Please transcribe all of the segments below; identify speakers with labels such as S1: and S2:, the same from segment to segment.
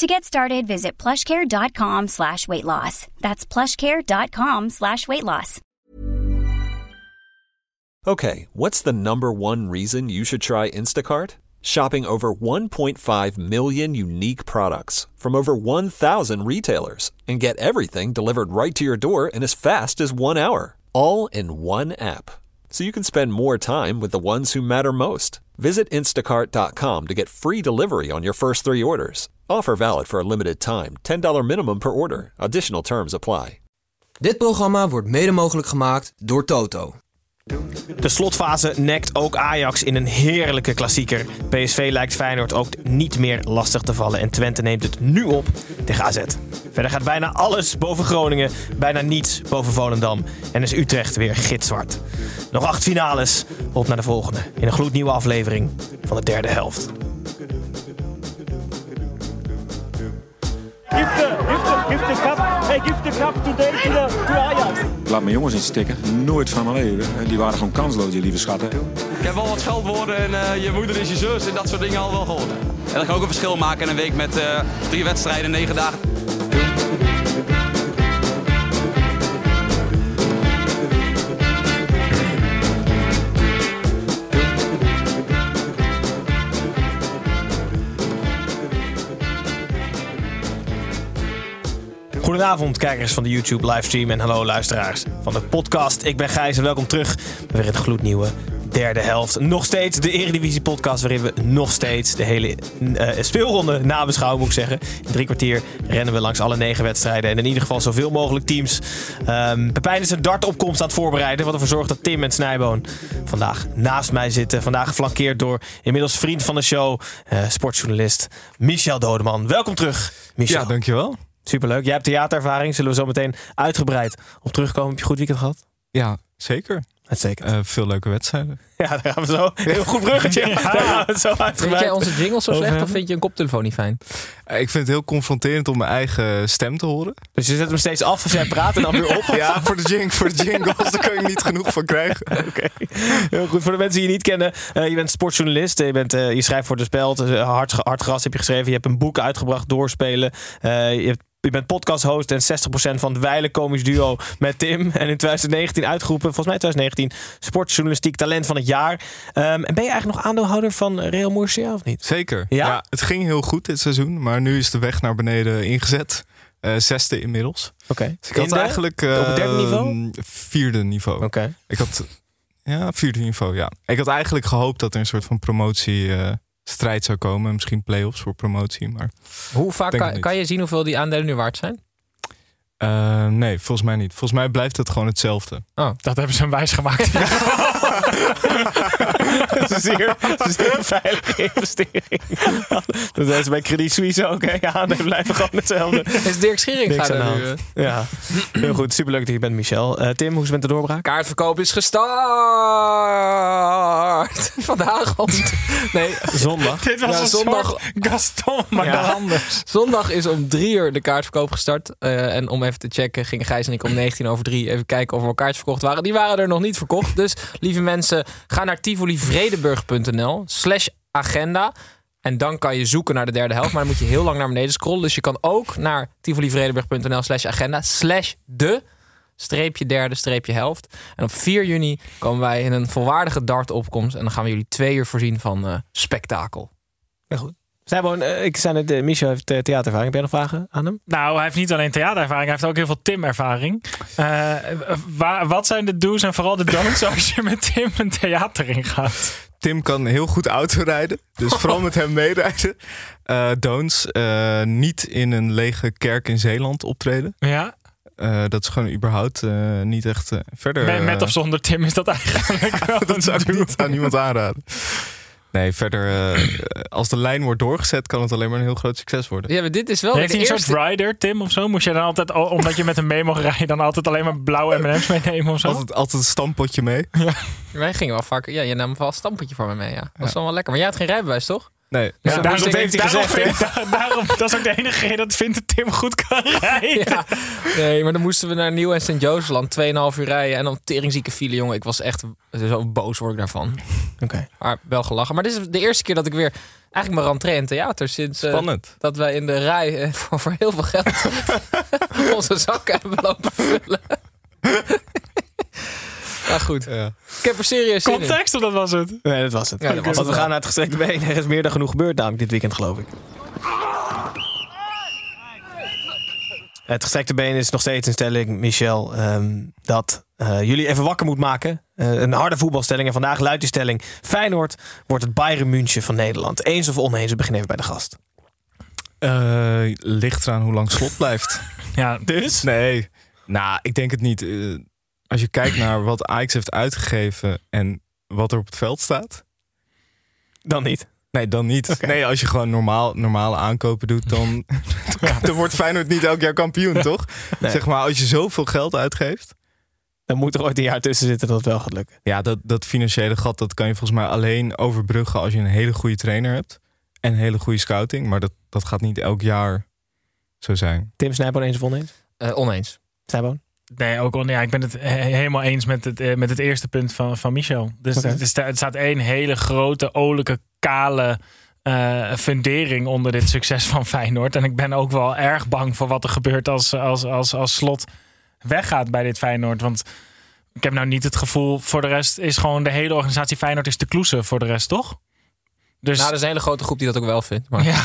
S1: To get started, visit plushcare.com slash weight loss. That's plushcare.com slash weight loss.
S2: Okay, what's the number one reason you should try Instacart? Shopping over 1.5 million unique products from over 1,000 retailers and get everything delivered right to your door in as fast as one hour. All in one app. So you can spend more time with the ones who matter most. Visit instacart.com to get free delivery on your first three orders. Offer valid for a limited time. $10 minimum per order. Additional terms apply.
S3: Dit programma wordt mede mogelijk gemaakt door Toto.
S4: De slotfase nekt ook Ajax in een heerlijke klassieker. PSV lijkt Feyenoord ook niet meer lastig te vallen. En Twente neemt het nu op tegen AZ. Verder gaat bijna alles boven Groningen. Bijna niets boven Volendam. En is Utrecht weer gitzwart. Nog acht finales. Op naar de volgende. In een gloednieuwe aflevering van de derde helft.
S5: Give the, give the, give the cup. Hey, give the cup today to, the, to Ajax.
S6: Ik laat mijn jongens niet stikken. Nooit van mijn leven. Die waren gewoon kansloos, die lieve schatten.
S7: Ik heb wel wat scheldwoorden en eh, je moeder is je zus en dat soort dingen al wel gehoord. En dat kan ook een verschil maken in een week met eh, drie wedstrijden, negen dagen.
S4: Goedenavond, kijkers van de YouTube livestream en hallo luisteraars van de podcast. Ik ben Gijs en welkom terug bij weer het gloednieuwe derde helft. Nog steeds de Eredivisie podcast waarin we nog steeds de hele eh, speelronde nabeschouwen moet ik zeggen. In drie kwartier rennen we langs alle negen wedstrijden en in ieder geval zoveel mogelijk teams. Um, Pepijn is een dartopkomst aan het voorbereiden wat ervoor zorgt dat Tim en Snijboon vandaag naast mij zitten. Vandaag geflankeerd door inmiddels vriend van de show, uh, sportjournalist Michel Dodeman. Welkom terug, Michel.
S8: Ja, dankjewel.
S4: Superleuk. Jij hebt theaterervaring. Zullen we zo meteen uitgebreid op terugkomen? Heb je een goed weekend gehad?
S8: Ja, zeker.
S4: Uitstekend.
S8: Uh, veel leuke wedstrijden.
S4: Ja, daar gaan we zo. Heel goed bruggetje. ja, zo.
S9: Vind jij onze jingles zo slecht of vind je een koptelefoon niet fijn?
S8: Uh, ik vind het heel confronterend om mijn eigen stem te horen.
S4: Dus je zet hem steeds af als jij praat en dan weer op?
S8: ja, voor de, jing, voor de jingles. daar kan je niet genoeg van krijgen.
S4: Oké. Okay. Heel goed. Voor de mensen die je niet kennen. Uh, je bent sportjournalist. Je, bent, je schrijft voor de Speld. hard, hard gras heb je geschreven. Je hebt een boek uitgebracht. Doorspelen. je hebt je bent podcast-host en 60% van het Weilen Komisch Duo met Tim. En in 2019 uitgeroepen, volgens mij 2019, sportjournalistiek talent van het jaar. Um, en ben je eigenlijk nog aandeelhouder van Real Murcia of niet?
S8: Zeker. Ja? ja? het ging heel goed dit seizoen, maar nu is de weg naar beneden ingezet. Uh, zesde inmiddels.
S4: Oké. Okay.
S8: Dus ik had eigenlijk... Uh,
S4: op het derde niveau?
S8: Vierde niveau.
S4: Oké. Okay.
S8: Ik had... Ja, vierde niveau, ja. Ik had eigenlijk gehoopt dat er een soort van promotie... Uh, strijd zou komen. Misschien play-offs voor promotie. Maar
S9: Hoe vaak kan, kan, je zien hoeveel die aandelen nu waard zijn?
S8: Uh, nee, volgens mij niet. Volgens mij blijft het gewoon hetzelfde.
S4: Oh, dat hebben ze hem wijs gemaakt. dat is een zeer, zeer veilige investering. dat is bij Credit Suisse ook. Hè? Ja, nee, blijven gewoon hetzelfde.
S9: Is Dirk Schering gaat er nu.
S4: Ja, heel goed. Superleuk dat je bent, Michel. Uh, Tim, hoe is het met de doorbraak?
S9: Kaartverkoop is gestart. Vandaag om... Nee,
S4: zondag.
S5: Dit was
S9: ja,
S5: een
S9: zondag...
S5: soort Gaston, maar ja. dan anders.
S9: Zondag is om drie uur de kaartverkoop gestart. Uh, en om even te checken gingen Gijs en ik om 19 over 3 even kijken of er kaartjes verkocht waren. Die waren er nog niet verkocht. Dus lieve mensen, ga naar tivolivredenburg.nl slash agenda. En dan kan je zoeken naar de derde helft. Maar dan moet je heel lang naar beneden scrollen. Dus je kan ook naar tivolivredenburg.nl slash agenda slash de streepje derde streepje helft. En op 4 juni komen wij in een volwaardige dartopkomst. En dan gaan we jullie twee uur voorzien van uh, spektakel.
S4: Ja, goed. Snijboon, uh, ik zei net, uh, Michel heeft uh, theaterervaring. Ben je nog vragen aan hem?
S5: Nou, hij heeft niet alleen theaterervaring, hij heeft ook heel veel Tim-ervaring. wat zijn de do's en vooral de don'ts als je met Tim een theater ingaat?
S8: Tim kan heel goed autorijden, dus vooral met hem meerijden. don'ts, niet in een lege kerk in Zeeland optreden.
S5: Ja.
S8: Uh, dat is gewoon überhaupt uh, niet echt uh, verder.
S5: Met, met, of zonder Tim is dat eigenlijk wel
S8: dat zou ik niet aan niemand aanraden. Nee, verder, eh, als de lijn wordt doorgezet, kan het alleen maar een heel groot succes worden.
S9: Ja, maar dit is wel
S5: Heeft
S9: de
S5: hij een
S9: eerste...
S5: soort rider, Tim, of zo? Moest je dan altijd, omdat je met een mee mocht rijden, dan altijd alleen maar blauwe M&M's meenemen of zo?
S8: Altijd, altijd een stampotje mee.
S9: Wij gingen wel vaak... Ja, je nam wel een stampetje voor me mee, ja. Dat is dan wel lekker. Maar jij had geen rijbewijs, toch?
S8: Nee.
S5: Ja, daarom, daarom
S4: gezegd,
S5: daarom, dat is ook de enige reden dat vindt Tim goed kan rijden.
S9: Ja. Nee, maar dan moesten we naar Nieuw en St. Joosland 2,5 uur rijden. En dan teringzieke file, jongen. Ik was echt zo boos word ik daarvan.
S4: Oké.
S9: Maar wel gelachen. Maar dit is de eerste keer dat ik weer... Eigenlijk mijn rentree in theater sinds... eh,
S8: Spannend.
S9: dat wij in de rij eh, voor, voor heel veel geld onze zakken hebben lopen vullen. Maar goed,
S8: Ja.
S9: ik heb er serieus zin in.
S5: Context, of dat was het?
S4: Nee, dat was het.
S9: Ja, dat was
S4: Want we gaan naar het gestrekte been. Er is meer dan genoeg gebeurd namelijk dit weekend, geloof ik. Het gestrekte been is nog steeds een stelling, Michel, ehm, dat eh, jullie even wakker moet maken. Eh, een harde voetbalstelling. En vandaag luidt die stelling: Feyenoord wordt het Bayern München van Nederland. Eens of oneens? We beginnen even bij de gast.
S8: Eh, ligt eraan hoe lang slot blijft.
S5: Ja,
S4: Dus?
S8: Nee, nou, ik denk het niet. Als je kijkt naar wat Ajax heeft uitgegeven en wat er op het veld staat.
S4: Dan niet.
S8: Nee, dan niet. Nee, als je gewoon normaal, normale aankopen doet, dan, dan wordt Feyenoord niet elk jaar kampioen, toch?
S4: Nee.
S8: Zeg maar, als je zoveel geld uitgeeft.
S4: Dan moet er ooit een jaar tussen zitten dat het wel gaat lukken.
S8: Ja, dat, dat financiële gat, dat kan je volgens mij alleen overbruggen als je een hele goede trainer hebt. En een hele goede scouting. Maar dat, dat gaat niet elk jaar zo zijn.
S4: Tim Snijboon, eens of oneens?
S9: Eh, oneens.
S4: Snijboon?
S5: Nee, ook on, ja, ik ben het he- helemaal eens met het, eh, met het eerste punt van, van Michel. Dus
S4: Oké.
S5: het, staat één hele grote, olijke, kale eh, fundering onder dit succes van Feyenoord. En ik ben ook wel erg bang voor wat er gebeurt als, als, als, als slot weggaat bij dit Feyenoord. Want ik heb nou niet het gevoel, voor de rest is gewoon de hele organisatie Feyenoord is te kloesen voor de rest, toch? Dus
S9: Nou, dat is een hele grote groep die dat ook wel vindt. Maar...
S5: ja,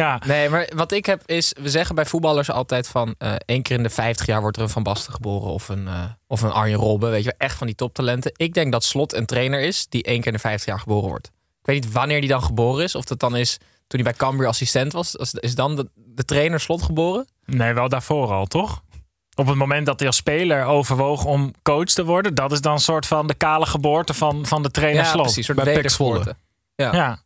S5: ja,
S9: Nee, maar wat ik heb is, we zeggen bij voetballers altijd van eh één keer in de 50 jaar wordt er een Van Basten geboren of een, eh, of een Arjen Robben, weet je, echt van die toptalenten. Ik denk dat Slot een trainer is die één keer in de 50 jaar geboren wordt. Ik weet niet wanneer die dan geboren is, of dat dan is toen hij bij Cambuur assistent was. Is- dan de, de trainer Slot geboren?
S5: nee, wel daarvoor al, toch? Op het moment dat hij als speler overwoog om coach te worden, dat is dan een soort van de kale geboorte van, van de trainer
S9: ja,
S5: Slot.
S9: precies, een soort
S8: Bij
S9: wedergeboorte. Ja.
S5: Ja.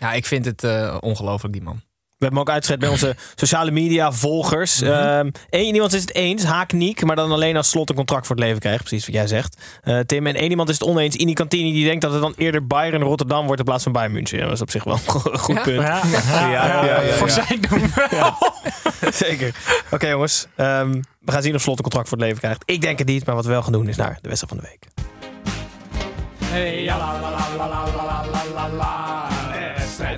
S9: Ja, ik vind het eh, ongelooflijk, die man.
S4: We hebben hem ook uitgezet bij onze sociale media volgers. Eén iemand is het eens, Haakniek, maar dan alleen als slot een contract voor het leven krijgt. Precies wat jij zegt. Eh, Tim, en één iemand is het oneens. Ini Cantini die denkt dat het dan eerder Bayern Rotterdam wordt in plaats van Bayern München. Ja, dat is op zich wel een goed
S9: Ja?
S4: punt.
S5: Ja, ja,
S8: ja, ja, ja,
S5: voor zijn doen.
S4: Zeker. Oké jongens, ehm, we gaan zien of slot een contract voor het leven krijgt. Ik denk het niet, maar wat we wel gaan doen is naar de wedstrijd van de week.
S10: Hey,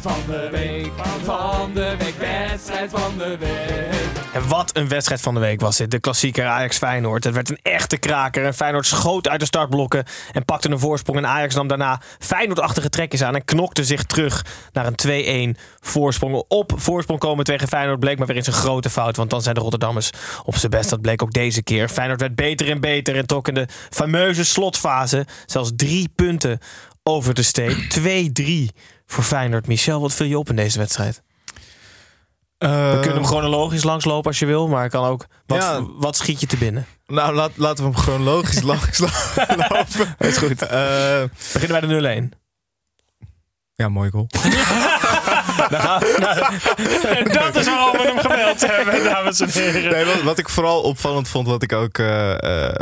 S10: Van de week, van de week, wedstrijd van de week.
S4: En wat een wedstrijd van de week was dit. De klassieker Ajax-Feyenoord. Het werd een echte kraker. En Feyenoord schoot uit de startblokken en pakte een voorsprong. En Ajax nam daarna Feyenoord-achtige trekjes aan en knokte zich terug naar een 2-1 voorsprong. Op voorsprong komen tegen Feyenoord bleek maar weer eens een grote fout. Want dan zijn de Rotterdammers op zijn best. Dat bleek ook deze keer. Feyenoord werd beter en beter en trok in de fameuze slotfase zelfs drie punten over de steek. 2-3 voor Feyenoord. Michel, wat viel je op in deze wedstrijd? We kunnen hem chronologisch langslopen als je wil, maar ik kan ook. Wat,
S8: Ja.
S4: wat schiet je te binnen?
S8: Nou, laat, laten we hem chronologisch langs lopen.
S4: Dat is goed.
S8: Eh,
S4: Beginnen bij de 0-1.
S8: ja, mooi goal.
S4: Naar-
S5: En dat is waarom we hem gebeld hebben, dames en heren.
S8: Nee, wat, wat ik vooral opvallend vond, wat ik ook, eh, eh,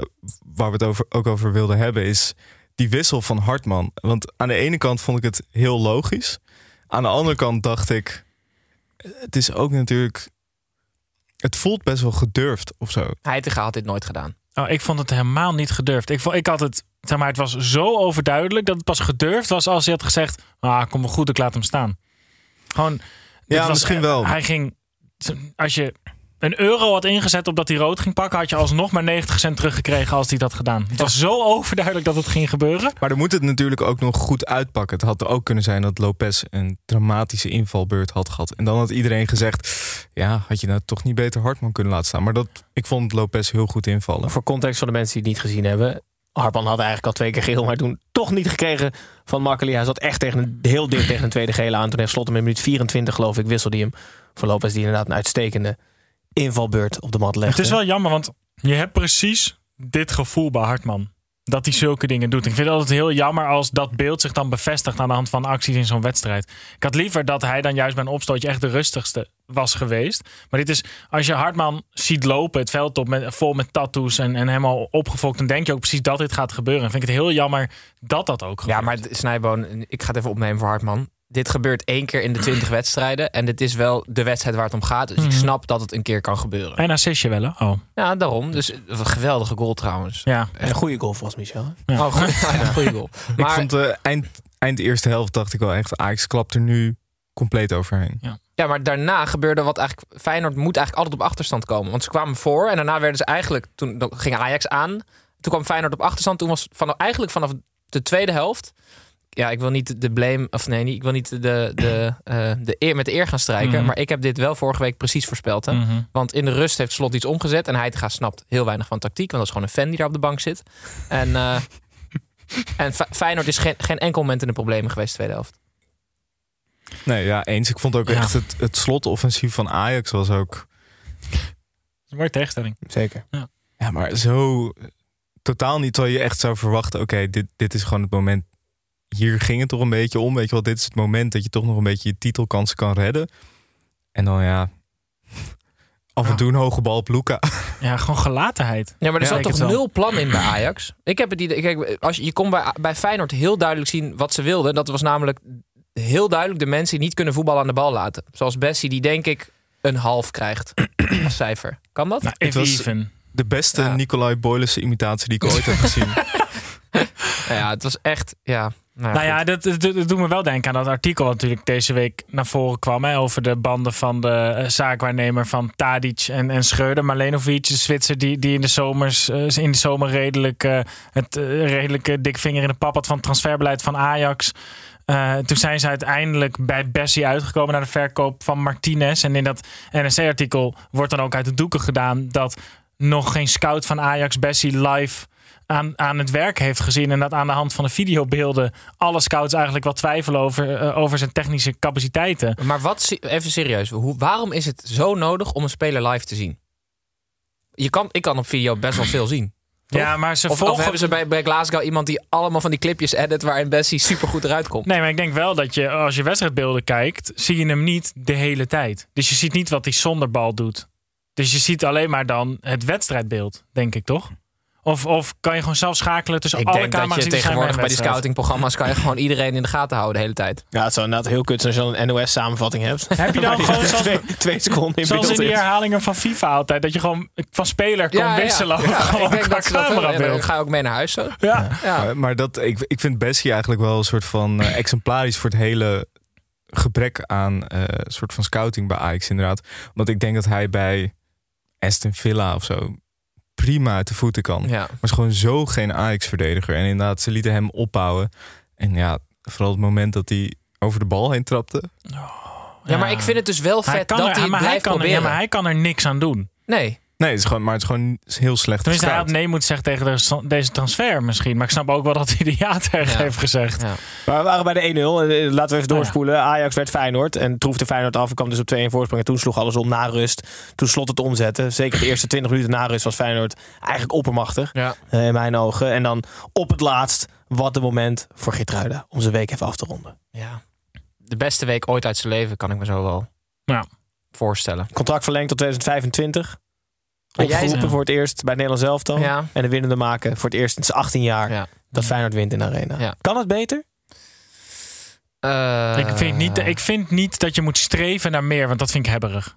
S8: waar we het over, ook over wilden hebben, is die wissel van Hartman. Want aan de ene kant vond ik het heel logisch. Aan de andere kant dacht ik, het is ook natuurlijk, het voelt best wel gedurfd of zo.
S9: Heitinga had dit nooit gedaan.
S5: Oh, ik vond het helemaal niet gedurfd. Ik, vond, ik had het, zeg maar, het was zo overduidelijk dat het pas gedurfd was als hij had gezegd: Ah, kom wel goed, ik laat hem staan. Gewoon.
S8: Ja,
S5: was-
S8: misschien wel.
S5: Hij ging, als je een euro had ingezet op dat hij rood ging pakken, had je alsnog maar 90 cent teruggekregen als hij dat had gedaan. Het was zo overduidelijk dat het ging gebeuren.
S8: Maar dan moet het natuurlijk ook nog goed uitpakken. Het had ook kunnen zijn dat Lopez een dramatische invalbeurt had gehad. En dan had iedereen gezegd, ja, had je nou toch niet beter Hartman kunnen laten staan. Maar dat, ik vond Lopez heel goed invallen.
S4: Voor context van de mensen die het niet gezien hebben. Hartman had eigenlijk al twee keer geel, maar toen toch niet gekregen van Makkeli. Hij zat echt tegen een, heel dicht tegen een tweede gele aan. Toen heeft Slot hem in minuut 24, geloof ik, wisselde hij hem voor Lopez. Die inderdaad een uitstekende invalbeurt op de mat legde.
S5: Het is wel jammer, want je hebt precies dit gevoel bij Hartman. dat hij zulke dingen doet. Ik vind het altijd heel jammer als dat beeld zich dan bevestigt aan de hand van acties in zo'n wedstrijd. Ik had liever dat hij dan juist bij een opstootje echt de rustigste was geweest. Maar dit is, als je Hartman ziet lopen het veld op met, vol met tattoos en, en helemaal opgefokt, dan denk je ook precies dat dit gaat gebeuren. En vind ik het heel jammer dat dat ook gebeurt.
S9: Ja, maar Snijboon, ik ga het even opnemen voor Hartman. Dit gebeurt één keer in de 20 wedstrijden. En dit is wel de wedstrijd waar het om gaat. Dus ik
S5: Mhm.
S9: snap dat het een keer kan gebeuren.
S5: En assistje wel, hè? Oh,
S9: Ja, daarom. Dus een geweldige goal trouwens.
S5: ja.
S4: En een goede goal volgens Michel.
S5: Ja.
S9: Oh, goed. Ja, ja, goede goal.
S8: ik
S9: Maar,
S8: vond de eind, eind eerste helft dacht ik wel echt, Ajax klapt er nu compleet overheen.
S9: ja, maar daarna gebeurde wat eigenlijk... Feyenoord moet eigenlijk altijd op achterstand komen. Want ze kwamen voor en daarna werden ze eigenlijk... Toen ging Ajax aan. Toen kwam Feyenoord op achterstand. Toen was vanaf, eigenlijk vanaf de tweede helft... Ja, ik wil niet de blame... Of nee, niet, ik wil niet de, de, eh, de eer met de eer gaan strijken.
S5: Mhm.
S9: Maar ik heb dit wel vorige week precies voorspeld. Hè?
S5: Mhm.
S9: Want in de rust heeft Slot iets omgezet. En Heitinga snapt heel weinig van tactiek. Want dat is gewoon een fan die daar op de bank zit. En, eh, en Fe- Feyenoord is geen, geen enkel moment in de problemen geweest tweede helft.
S8: Nee, ja, eens. Ik vond ook
S5: Ja.
S8: echt het, het slotoffensief van Ajax was ook...
S5: Dat is een mooie tegenstelling.
S4: Zeker.
S8: Ja, maar zo totaal niet terwijl je echt zou verwachten... oké, dit, dit is gewoon het moment... Hier ging het toch een beetje om. Weet je wel, dit is het moment dat je toch nog een beetje je titelkansen kan redden. En dan ja... Af en toe een hoge bal op Luca.
S5: Ja, gewoon gelatenheid.
S9: Ja, maar er
S5: Ja,
S9: zat toch nul plan in bij Ajax? Ik heb het idee... Kijk, als je, je kon bij, bij Feyenoord heel duidelijk zien wat ze wilden. Dat was namelijk heel duidelijk de mensen die niet kunnen voetballen aan de bal laten. Zoals Bessie, die denk ik een half krijgt als cijfer. Kan dat?
S5: Nou,
S8: Het was-
S5: even.
S8: De beste
S9: Ja.
S8: Nicolai Boylissen imitatie die ik ooit heb gezien.
S9: Nou ja, het was echt... Ja, nou
S5: Nou
S9: ja,
S5: ja, dat, dat, dat doet me wel denken aan dat artikel wat natuurlijk deze week naar voren kwam. Hè, over de banden van de eh, zaakwaarnemer van Tadic en, en Schreuder. Malenovic, de Zwitser, die, die in, de zomers, eh, in de zomer redelijk, eh, het eh, redelijk eh, dik vinger in de pap had van het transferbeleid van Ajax. Toen zijn ze uiteindelijk bij Bessie uitgekomen naar de verkoop van Martinez. En in dat NRC-artikel wordt dan ook uit de doeken gedaan dat nog geen scout van Ajax Bessie live aan, aan het werk heeft gezien. En dat aan de hand van de videobeelden alle scouts eigenlijk wel twijfelen over, eh, over zijn technische capaciteiten.
S9: Maar wat, even serieus, hoe, waarom is het zo nodig om een speler live te zien? Je kan, ik kan op video best wel veel zien. Toch?
S5: Ja, maar ze
S9: Of, of
S5: volgen...
S9: hebben ze bij, bij Glasgow iemand die allemaal van die clipjes edit waarin Bessie supergoed eruit komt?
S5: Nee, maar ik denk wel dat je als je wedstrijdbeelden kijkt, zie je hem niet de hele tijd. Dus je ziet niet wat hij zonder bal doet. Dus je ziet alleen maar dan het wedstrijdbeeld, denk ik toch? Of, of kan je gewoon zelf schakelen tussen
S9: Ik
S5: alle
S9: denk dat
S5: camera's
S9: je
S5: die zijn
S9: tegenwoordig bij die scoutingprogramma's kan je gewoon iedereen in de gaten houden de hele tijd.
S4: Ja, het zou inderdaad heel kut zijn als je dan een NOS-samenvatting hebt.
S5: Heb je dan gewoon zoals-
S4: twee, twee seconden in
S5: Zoals in die herhalingen van FIFA altijd. Dat je gewoon van speler kon wisselen. gewoon
S9: ik denk
S5: qua
S9: dat ze dat. Dan ga ook mee naar huis zo.
S5: Ja.
S9: Ja.
S8: Maar, maar dat, ik, ik vind Bessie eigenlijk wel een soort van eh, exemplarisch voor het hele gebrek aan eh soort van scouting bij Ajax inderdaad. Want ik denk dat hij bij Aston Villa of zo prima uit de voeten kan.
S9: Ja.
S8: Maar is gewoon zo geen Ajax-verdediger. En inderdaad, ze lieten hem opbouwen. En ja, vooral het moment dat hij over de bal heen trapte.
S9: ja, maar ik vind het dus wel
S5: Hij
S9: vet
S5: kan
S9: dat
S5: er,
S9: hij
S5: maar hij
S9: blijft
S5: kan, er-
S9: proberen.
S5: ja, maar hij kan er niks aan doen.
S9: Nee.
S8: Nee, het is gewoon, maar het is gewoon heel slecht
S5: Tenminste, hij had nee moeten zeggen tegen de- deze transfer misschien. Maar ik snap ook wel dat hij de ja tegen
S9: Ja.
S5: heeft gezegd.
S9: Ja.
S4: Maar we waren bij de 1-0. Eh, Laten we even
S5: ja.
S4: doorspoelen. Ajax werd Feyenoord. En troefde Feyenoord af en kwam dus op 2-1 voorsprong. En toen sloeg alles om na rust. Toen slot het omzetten. Zeker de eerste 20 minuten na rust was Feyenoord eigenlijk oppermachtig.
S9: Ja.
S4: eh, in mijn ogen. En dan op het laatst, wat een moment voor Geertruida. Om zijn week even af te ronden.
S9: ja. De beste week ooit uit zijn leven, kan ik me zo wel
S5: Ja.
S9: voorstellen.
S4: Contract verlengd tot 2025.
S9: Jij
S4: Opgeroepen
S5: zei-
S4: voor het eerst bij het Nederlands elftal.
S9: Ja.
S4: En de winnende maken voor het eerst sinds 18 jaar.
S9: Ja.
S4: Dat Feyenoord wint in de arena.
S9: Ja.
S4: Kan het beter?
S9: Eh,
S5: Ik, vind niet, ik vind niet dat je moet streven naar meer, want dat vind ik hebberig.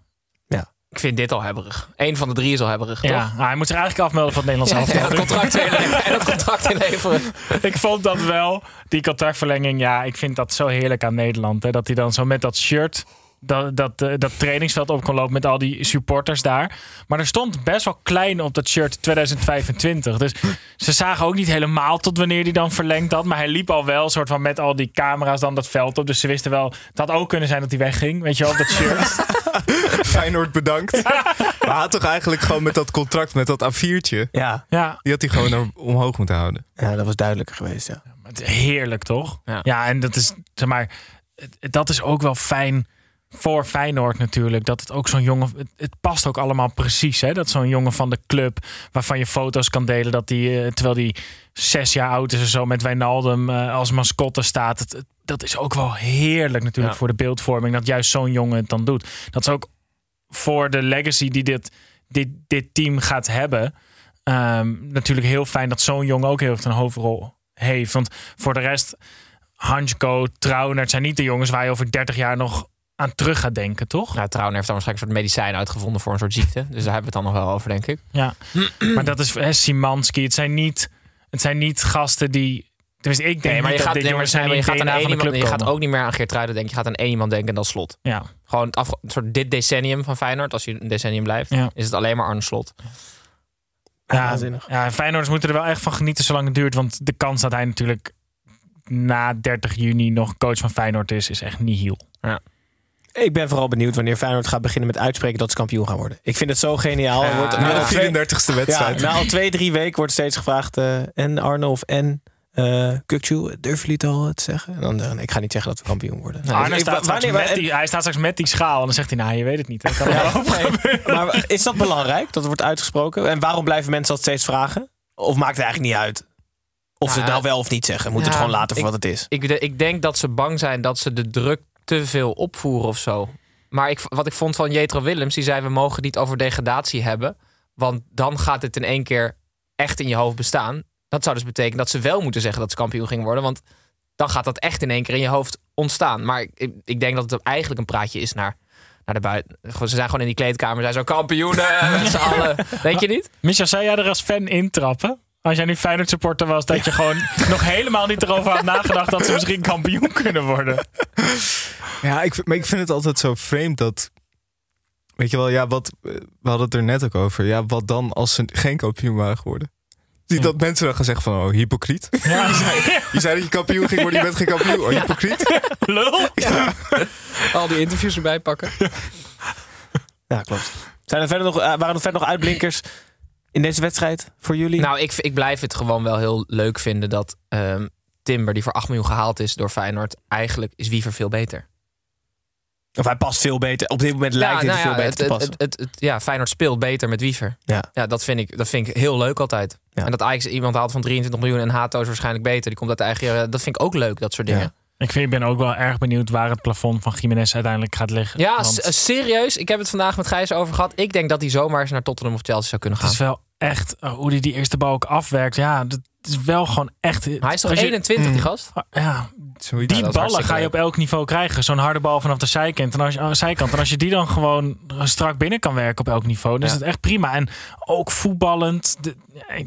S9: ik vind dit al hebberig. Eén van de drie is al hebberig,
S5: Ja,
S9: toch?
S5: ah, hij moet zich eigenlijk afmelden van het Nederlands
S9: Ja,
S5: elftal.
S9: en dat contract inleveren. En dat contract inleveren.
S5: ik vond dat wel, die contractverlenging. Ja, ik vind dat zo heerlijk aan Nederland. Hè, dat hij dan zo met dat shirt dat, dat, eh, dat trainingsveld op kon lopen met al die supporters daar. Maar er stond best wel klein op dat shirt 2025. Dus ze zagen ook niet helemaal tot wanneer hij dan verlengd had. Maar hij liep al wel soort van met al die camera's dan dat veld op. Dus ze wisten wel, het had ook kunnen zijn dat hij wegging. Weet je wel, op dat shirt.
S8: Feyenoord bedankt. Maar hij had toch eigenlijk gewoon met dat contract, met dat A4'tje...
S4: Ja.
S5: ja,
S8: die had hij gewoon naar- omhoog moeten houden.
S4: ja, dat was duidelijker geweest. Ja.
S5: Maar het is heerlijk, toch?
S9: Ja.
S5: Ja, en dat is, zeg maar, dat is ook wel fijn voor Feyenoord natuurlijk. Dat het ook zo'n jongen. Het, past ook allemaal precies. Hè? Dat zo'n jongen van de club. waarvan je foto's kan delen. Dat die, eh, terwijl die zes jaar oud is en zo. met Wijnaldum eh, als mascotte staat. Het, dat is ook wel heerlijk natuurlijk
S9: Ja.
S5: voor de beeldvorming. Dat juist zo'n jongen het dan doet. Dat is ook voor de legacy die dit, dit, dit team gaat hebben. ehm, natuurlijk heel fijn dat zo'n jongen ook heel erg een hoofdrol heeft. Want voor de rest. Hansko, Trauner, het zijn niet de jongens waar je over 30 jaar nog aan terug gaat denken, toch?
S9: Nou, Trouwen heeft dan waarschijnlijk een soort medicijn uitgevonden voor een soort ziekte. Dus daar hebben we het dan nog wel over, denk ik.
S5: Ja, maar dat is hè, Simanski. Het zijn niet, het zijn niet gasten die. Tenminste, ik denk
S9: Nee, maar
S5: niet
S9: je
S5: dat
S9: gaat, nee, maar
S5: zijn
S9: je gaat, aan één iemand,
S5: club
S9: je gaat ook niet meer aan Geertruiden denken. Je gaat aan één iemand denken en dat slot.
S5: Ja,
S9: Gewoon het een soort dit decennium van Feyenoord, als je een decennium blijft,
S5: Ja.
S9: is het alleen maar Arne Slot.
S5: ja, ja, Feyenoorders moeten er wel echt van genieten zolang het duurt. Want de kans dat hij natuurlijk na 30 juni nog coach van Feyenoord is, is echt nihil.
S4: Ik ben vooral benieuwd wanneer Feyenoord gaat beginnen met uitspreken dat ze kampioen gaan worden. Ik vind het zo geniaal. Er wordt,
S9: Ja,
S8: Na de
S4: al twee,
S8: 34ste
S4: ja,
S8: wedstrijd.
S4: na al twee, drie weken wordt steeds gevraagd. eh, en Arno of en eh Kukcu, durven jullie het al te zeggen? En dan, eh, ik ga niet zeggen dat we kampioen worden. Nee,
S5: Arne
S4: ik-
S5: staat straks
S4: wanneer-
S5: met die, hij staat straks met die schaal en dan zegt hij, nou, je weet het niet. Kan
S4: maar is dat belangrijk, dat het wordt uitgesproken? En waarom blijven mensen dat steeds vragen? Of maakt het eigenlijk niet uit? Of ze het
S9: Ja,
S4: nou wel of niet zeggen. Moet het
S9: ja,
S4: gewoon laten voor
S9: ik-
S4: wat het is.
S9: Ik, ik denk dat ze bang zijn dat ze de druk te veel opvoeren of zo. Maar ik, wat ik vond van Jetro Willems, die zei: we mogen niet over degradatie hebben. Want dan gaat het in één keer echt in je hoofd bestaan. Dat zou dus betekenen dat ze wel moeten zeggen dat ze kampioen gingen worden. Want dan gaat dat echt in één keer in je hoofd ontstaan. Maar ik, ik denk dat het eigenlijk een praatje is naar, naar de buiten. Ze zijn gewoon in die kleedkamer, zijn zo kampioenen met allen. Denk je niet?
S5: Micha, zou jij er als fan intrappen? Als jij nu Feyenoord supporter was, dat je gewoon nog helemaal niet erover had nagedacht dat ze misschien kampioen kunnen worden.
S8: Ja, ik, vind- maar ik vind het altijd zo vreemd dat. Weet je wel, ja, wat. eh, We hadden het er net ook over. Ja, wat dan als ze geen kampioen waren geworden? Die dat mensen dan gaan zeggen van, oh, hypocriet.
S5: Ja,
S8: Je zei dat je kampioen ging worden, je bent geen kampioen. Oh, hypocriet.
S5: lul.
S9: Al die interviews erbij pakken.
S4: Ja, klopt. Zijn er verder nog, eh, waren er verder nog uitblinkers in deze wedstrijd voor jullie?
S9: Nou, ik, ik blijf het gewoon wel heel leuk vinden dat ehm, Timber, die voor 8 miljoen gehaald is door Feyenoord, eigenlijk is Wiever veel beter.
S4: of hij past veel beter. Op dit moment lijkt hij
S9: nou
S4: er veel beter
S9: het,
S4: te
S9: het,
S4: passen.
S9: het, het- het- ja, Feyenoord speelt beter met Wiever.
S4: Ja.
S9: Ja, dat vind ik, dat vind ik heel leuk altijd. En dat Ajax iemand haalt van 23 miljoen en Hato is waarschijnlijk beter. Die komt uit de eigen. Dat vind ik ook leuk, dat soort dingen.
S5: Ik, vind, ik ben ook wel erg benieuwd waar het plafond van Jiménez uiteindelijk gaat liggen.
S9: Ja,
S5: Want
S9: s- serieus. Ik heb het vandaag met Gijs over gehad. Ik denk dat hij zomaar eens naar Tottenham of Chelsea zou kunnen
S5: het
S9: gaan.
S5: is wel echt, uh, hoe hij die eerste bal ook afwerkt. Ja, dat is wel gewoon echt...
S9: Maar hij is toch
S5: als je-
S9: 21, die gast?
S5: Ja,
S8: Zoiets.
S5: die ballen ga je op elk niveau krijgen. Zo'n harde bal vanaf de zijkant. En als je, oh, zijkant. En als je die dan gewoon strak binnen kan werken op elk niveau, dan is het echt prima. En ook voetballend. de-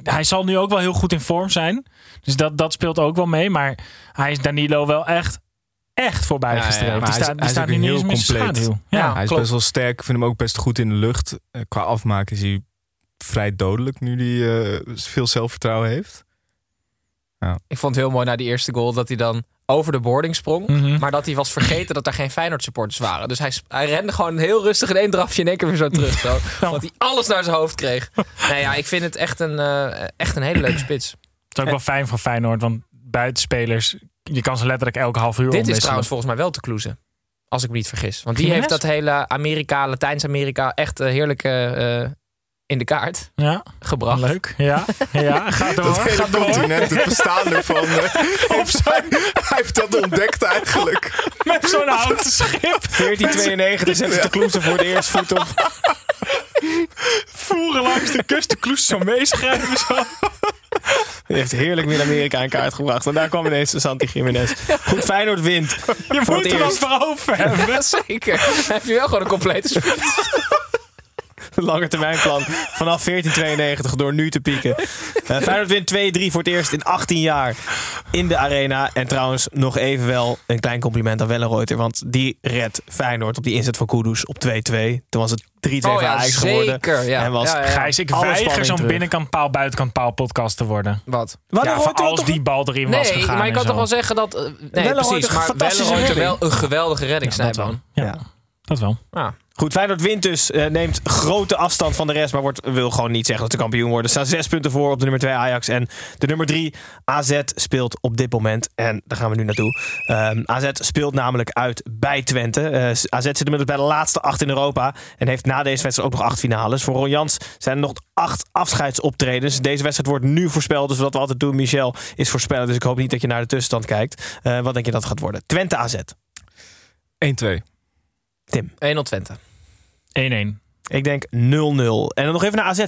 S5: hij zal nu ook wel heel goed in vorm zijn. Dus dat, dat speelt ook wel mee. Maar hij is Danilo wel echt, echt voorbij
S9: Ja, ja,
S5: Die
S8: hij
S5: staat, die
S8: hij is
S5: staat
S8: ook
S5: nu niet
S8: heel
S5: eens
S8: compleet.
S5: Ja.
S9: Ja.
S8: hij is
S9: klopt.
S8: best wel sterk. Ik vind hem ook best goed in de lucht. Eh, qua afmaken is hij vrij dodelijk nu hij eh, veel zelfvertrouwen heeft.
S9: Ik vond het heel mooi na die eerste goal dat hij dan over de boarding sprong.
S5: Mhm.
S9: Maar dat hij was vergeten dat er geen Feyenoord supporters waren. Dus hij, hij rende gewoon heel rustig in één drafje in één keer weer zo terug. Zo. Want hij alles naar zijn hoofd kreeg. Nou ja, ik vind het echt een, eh, echt een hele leuke spits.
S5: Het is ook wel fijn voor Feyenoord. Want buitenspelers, je kan ze letterlijk elke half uur
S9: Dit is trouwens volgens mij wel te kloezen. Als ik me niet vergis. Want die heeft dat hele Amerika, Latijns-Amerika echt eh, heerlijk eh, eh, in de kaart
S5: Ja,
S9: gebracht.
S5: leuk. Ja, ja ga door.
S8: Dat hele
S5: door.
S8: continent, het bestaan ervan. eh, heeft hij, hij heeft dat ontdekt eigenlijk.
S5: Met zo'n houten schip.
S4: 1492 zetten ze de Kloeze voor het eerst voet op.
S5: Voeren langs de kust. De kloes zo meeschrijven. Zo.
S4: Die heeft heerlijk Midden-Amerika in kaart gebracht. En daar kwam ineens de Santi Jiménez. Goed, Feyenoord wint.
S5: Je
S4: Voor
S5: moet
S4: het
S5: er ook
S4: eerst.
S5: voor over hebben.
S9: Ja, zeker. Dan heb je wel gewoon een complete spits.
S4: Lange termijnplan vanaf 1492 door nu te pieken. Eh Feyenoord wint 2-3 voor het eerst in 18 jaar in de arena. En trouwens nog even wel een klein compliment aan Wellenreuter. Want die redt Feyenoord op die inzet van Kudus op 2-2. Toen was het 3-2
S9: Oh
S4: voor
S9: ja,
S4: Ajax geworden.
S9: zeker. Ja.
S4: En was
S9: Ja, ja, ja.
S5: Gijs, ik weiger zo'n binnenkant paal, buitenkant paal podcast te worden.
S9: Wat?
S4: Wat
S5: Ja, van als
S4: toch-
S5: die bal erin was
S9: Nee,
S5: gegaan
S9: maar je
S5: en
S9: kan
S5: zo.
S9: toch wel zeggen dat... eh, nee, precies. Maar Wellenreuter wel een geweldige redding,
S5: Ja, dat wel.
S4: Ja.
S5: Ja. Dat wel.
S9: Ja.
S4: Goed, Feyenoord wint dus. eh, neemt grote afstand van de rest. Maar wordt, wil gewoon niet zeggen dat ze kampioen worden. Er staan zes punten voor op de nummer 2 Ajax. En de nummer 3 AZ speelt op dit moment. En daar gaan we nu naartoe. Ehm, AZ speelt namelijk uit bij Twente. Eh, AZ zit inmiddels bij de laatste acht in Europa. En heeft na deze wedstrijd ook nog acht finales. Voor Ron Jans zijn er nog acht afscheidsoptredens. Deze wedstrijd wordt nu voorspeld. Dus wat we altijd doen, Michel, is voorspellen. Dus ik hoop niet dat je naar de tussenstand kijkt. Eh, wat denk je dat gaat worden? Twente AZ.
S8: 1-2.
S4: Tim.
S9: 1-0 Twente.
S5: 1-1.
S4: Ik denk 0-0. En dan nog even naar AZ.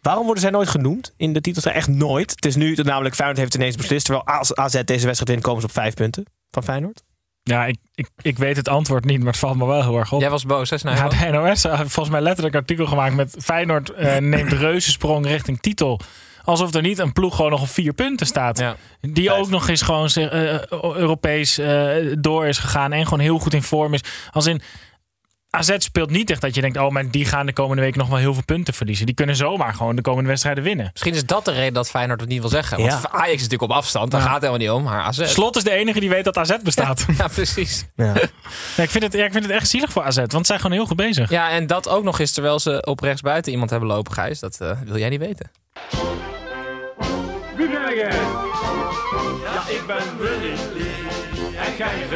S4: Waarom worden zij nooit genoemd in de titels? Echt nooit. Het is nu, namelijk Feyenoord heeft ineens beslist. Terwijl als AZ deze wedstrijd wint, komen ze op vijf punten van Feyenoord.
S5: Ja, ik, ik, ik weet het antwoord niet, maar het valt me wel heel erg op.
S9: Jij was boos, hè, Snijbo?
S5: Ja, de NOS heeft volgens mij letterlijk een artikel gemaakt met Feyenoord eh, neemt reuzensprong richting titel. Alsof er niet een ploeg gewoon nog op vier punten staat.
S9: Ja.
S5: Die ook nog eens gewoon eh, eh, Europees eh, door is gegaan en gewoon heel goed in vorm is. Als in AZ speelt niet echt dat je denkt, oh, maar die gaan de komende week nog wel heel veel punten verliezen. Die kunnen zomaar gewoon de komende wedstrijden winnen.
S9: Misschien is dat de reden dat Feyenoord het niet wil zeggen. Want
S4: Ja.
S9: Ajax is natuurlijk op afstand, daar
S5: Ja.
S9: gaat het helemaal niet om. Maar AZ...
S5: Slot is de enige die weet dat AZ bestaat.
S9: Ja, precies.
S4: Ja.
S5: Ja, ik, vind het, ja, ik vind het echt zielig voor AZ, want ze zijn gewoon heel goed bezig.
S9: Ja, en dat ook nog eens terwijl ze op rechts buiten iemand hebben lopen, Gijs. Dat eh, wil jij niet weten.
S10: Wie ben jij? Ja, ik ben Willy en jij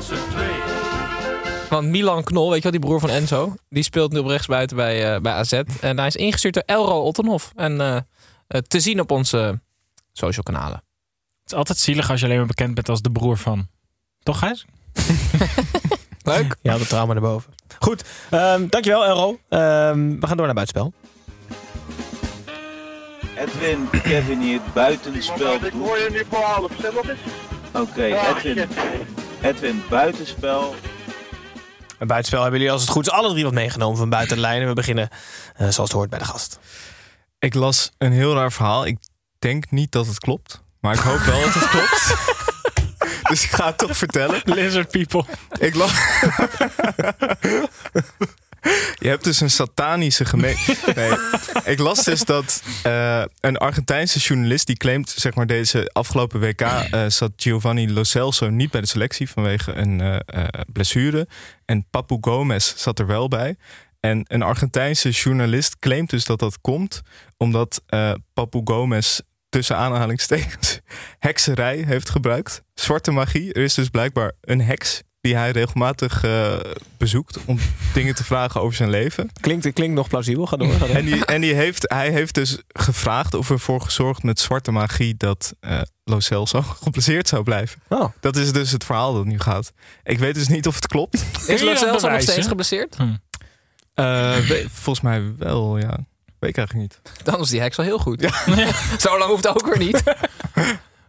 S10: met z'n tweeën.
S9: Want Milan Knol, weet je wel, die broer van Enzo, die speelt nu op rechts buiten bij, eh, bij AZ. En hij is ingestuurd door Elro Ottenhoff. En eh, eh, te zien op onze social kanalen.
S5: Het is altijd zielig als je alleen maar bekend bent als de broer van. Toch, Gijs?
S9: Leuk.
S4: Je haalt het trauma naar boven. Goed, ehm, dankjewel Elro. Ehm, we gaan door naar buitenspel.
S11: Edwin, Kevin hier het buitenspel doet.
S12: hoor je nu voor half, eens.
S11: Oké, Edwin. Edwin, buitenspel.
S4: Een buitenspel hebben jullie als het goed is alle drie wat meegenomen van buiten de lijnen. We beginnen eh, zoals het hoort bij de gast.
S8: Ik las een heel raar verhaal. Ik denk niet dat het klopt. Maar ik hoop wel dat het klopt. dus ik ga het toch vertellen.
S5: Lizard people.
S8: Ik las... Je hebt dus een satanische gemeente. Nee, ik las dus dat eh, een Argentijnse journalist die claimt, zeg maar, deze afgelopen WK eh, zat Giovanni Lo Celso niet bij de selectie vanwege een eh, blessure. En Papu Gomez zat er wel bij. En een Argentijnse journalist claimt dus dat dat komt omdat Papu Gomez tussen aanhalingstekens hekserij heeft gebruikt. Zwarte magie. Er is dus blijkbaar een heks die hij regelmatig eh, bezoekt om dingen te vragen over zijn leven.
S4: Klinkt, klinkt nog plausibel, ga door. Ga door.
S8: En, die, en die heeft, hij heeft dus gevraagd of ervoor gezorgd met zwarte magie dat eh Lo Celso geblesseerd zou blijven.
S4: Oh.
S8: Dat is dus het verhaal dat nu gaat. Ik weet dus niet of het klopt.
S9: Is Lo Celso nog steeds geblesseerd?
S8: Eh, we- volgens mij wel, ja. Weet ik eigenlijk niet.
S9: Dan is die heks wel heel goed. Zo lang hoeft het ook weer niet.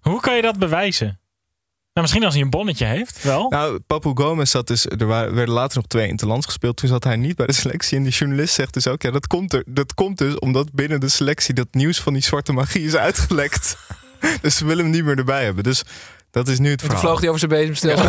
S5: Hoe kan je dat bewijzen? Nou, misschien als hij een bonnetje heeft, wel.
S8: Nou, Papu Gomez zat dus. Er waren, werden later nog twee interlands gespeeld. Toen zat hij niet bij de selectie. En die journalist zegt dus ook: ja, dat komt, er, dat komt dus omdat binnen de selectie dat nieuws van die zwarte magie is uitgelekt. dus ze willen hem niet meer erbij hebben. Dus dat is nu het
S9: Toen
S8: verhaal.
S9: vloog hij over zijn bezemstil.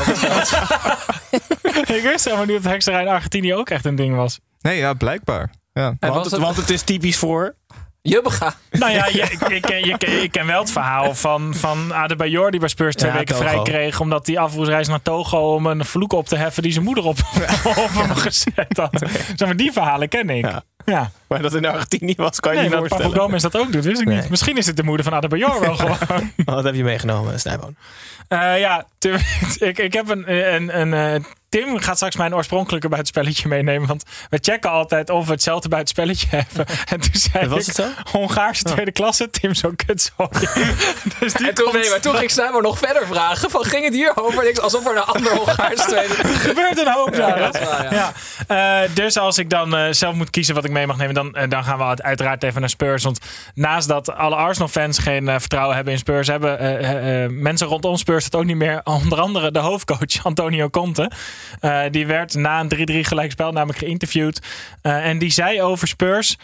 S5: ik wist helemaal niet dat hekserij in Argentinië ook echt een ding was.
S8: Nee, ja, blijkbaar. Ja.
S4: Want
S9: was
S4: het,
S9: het-
S4: want het is typisch voor.
S9: Jubbega.
S5: Nou ja, je, ik, ik, ik ken wel het verhaal van, van Adebayor die bij Spurs twee
S4: Ja,
S5: weken
S4: Togo.
S5: vrij kreeg. Omdat hij afvoersreis naar Togo om een vloek op te heffen die zijn moeder op, op hem gezet had. Zeg maar, die verhalen ken ik.
S4: Ja.
S5: Ja.
S4: Maar dat in Argentinië was, kan je
S5: Nee,
S4: niet
S5: dat Papu
S4: voorstellen.
S5: Gomez dat ook doet, wist ik
S4: Nee.
S5: niet. Misschien is het de moeder van Adebayor wel gewoon.
S4: Wat heb je meegenomen, Snijboon?
S5: Eh, ja, tu- ik, ik heb een. een, een eh, Tim gaat straks mijn oorspronkelijke buitenspelletje meenemen. Want we checken altijd of we hetzelfde buitenspelletje hebben. En toen zei
S4: Was
S5: ik,
S4: het zo?
S5: Hongaarse tweede klasse, Tim zo kut sorry. dus die
S9: En toen, nee, maar toen ging Snijbo nog verder vragen. Van, ging het hier over? En ik, alsof er een ander Hongaars tweede...
S5: gebeurt een hoop. Ja,
S9: dat is waar, ja.
S5: Ja. Eh, dus als ik dan eh, zelf moet kiezen wat ik mee mag nemen, dan, eh, dan gaan we uit- uiteraard even naar Spurs. Want naast dat alle Arsenal-fans geen eh, vertrouwen hebben in Spurs, hebben eh, mensen rondom Spurs het ook niet meer. Onder andere de hoofdcoach Antonio Conte. Die werd na een 3-3 gelijkspel namelijk geïnterviewd. En die zei over Spurs.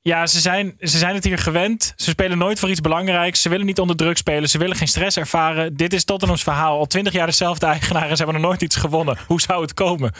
S5: Ja, ze zijn, ze zijn het hier gewend. Ze spelen nooit voor iets belangrijks. Ze willen niet onder druk spelen. Ze willen geen stress ervaren. Dit is Tottenham's verhaal. Al twintig jaar dezelfde eigenaar en ze hebben nog nooit iets gewonnen. Hoe zou het komen?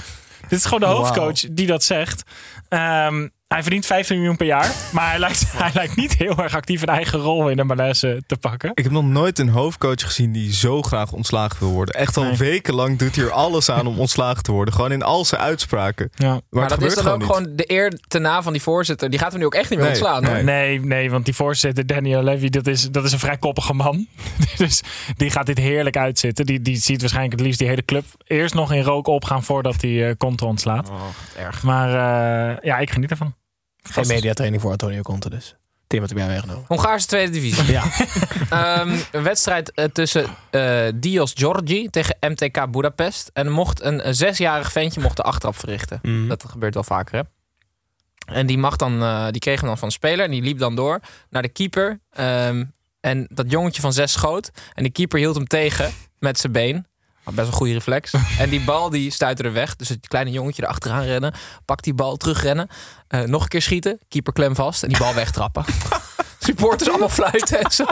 S5: Dit is gewoon de hoofdcoach die dat zegt. Ehm, Hij verdient 15 miljoen per jaar. Maar hij lijkt, hij lijkt niet heel erg actief een eigen rol in de malaise te pakken.
S8: Ik heb nog nooit een hoofdcoach gezien die zo graag ontslagen wil worden. Echt al
S5: Nee.
S8: wekenlang doet hij er alles aan om ontslagen te worden. Gewoon in al zijn uitspraken.
S5: Ja.
S8: Maar,
S9: dat is dan ook
S8: gewoon niet.
S9: gewoon de eer ten na van die voorzitter. Die gaat hem nu ook echt niet meer
S8: Nee,
S9: ontslaan.
S8: nee.
S5: Nee, nee, want die voorzitter Daniel Levy, dat is, dat is een vrij koppige man. dus die gaat dit heerlijk uitzitten. Die, die ziet waarschijnlijk het liefst die hele club eerst nog in rook opgaan voordat hij eh Conte ontslaat.
S9: Oh, erg.
S5: Maar eh, ja, ik geniet ervan.
S4: Geen mediatraining voor Antonio Conte dus. Tim had hem jij meegenomen.
S9: Hongaarse tweede divisie.
S4: Ja.
S9: Ehm, een wedstrijd eh, tussen eh, Dios Giorgi tegen MTK Budapest. En mocht een, een zesjarig ventje mocht de achtertrap verrichten.
S4: Mhm.
S9: Dat gebeurt wel vaker, hè? En die, mag dan, eh, die kreeg hem dan van de speler. En die liep dan door naar de keeper. Ehm, en dat jongetje van zes schoot. En de keeper hield hem tegen met zijn been. Had best wel een goede reflex. en die bal die stuitte er weg. Dus het kleine jongetje erachteraan rennen. Pakt die bal, terugrennen. eh, nog een keer schieten. Keeper klem vast. En die bal wegtrappen. Supporters allemaal fluiten en zo.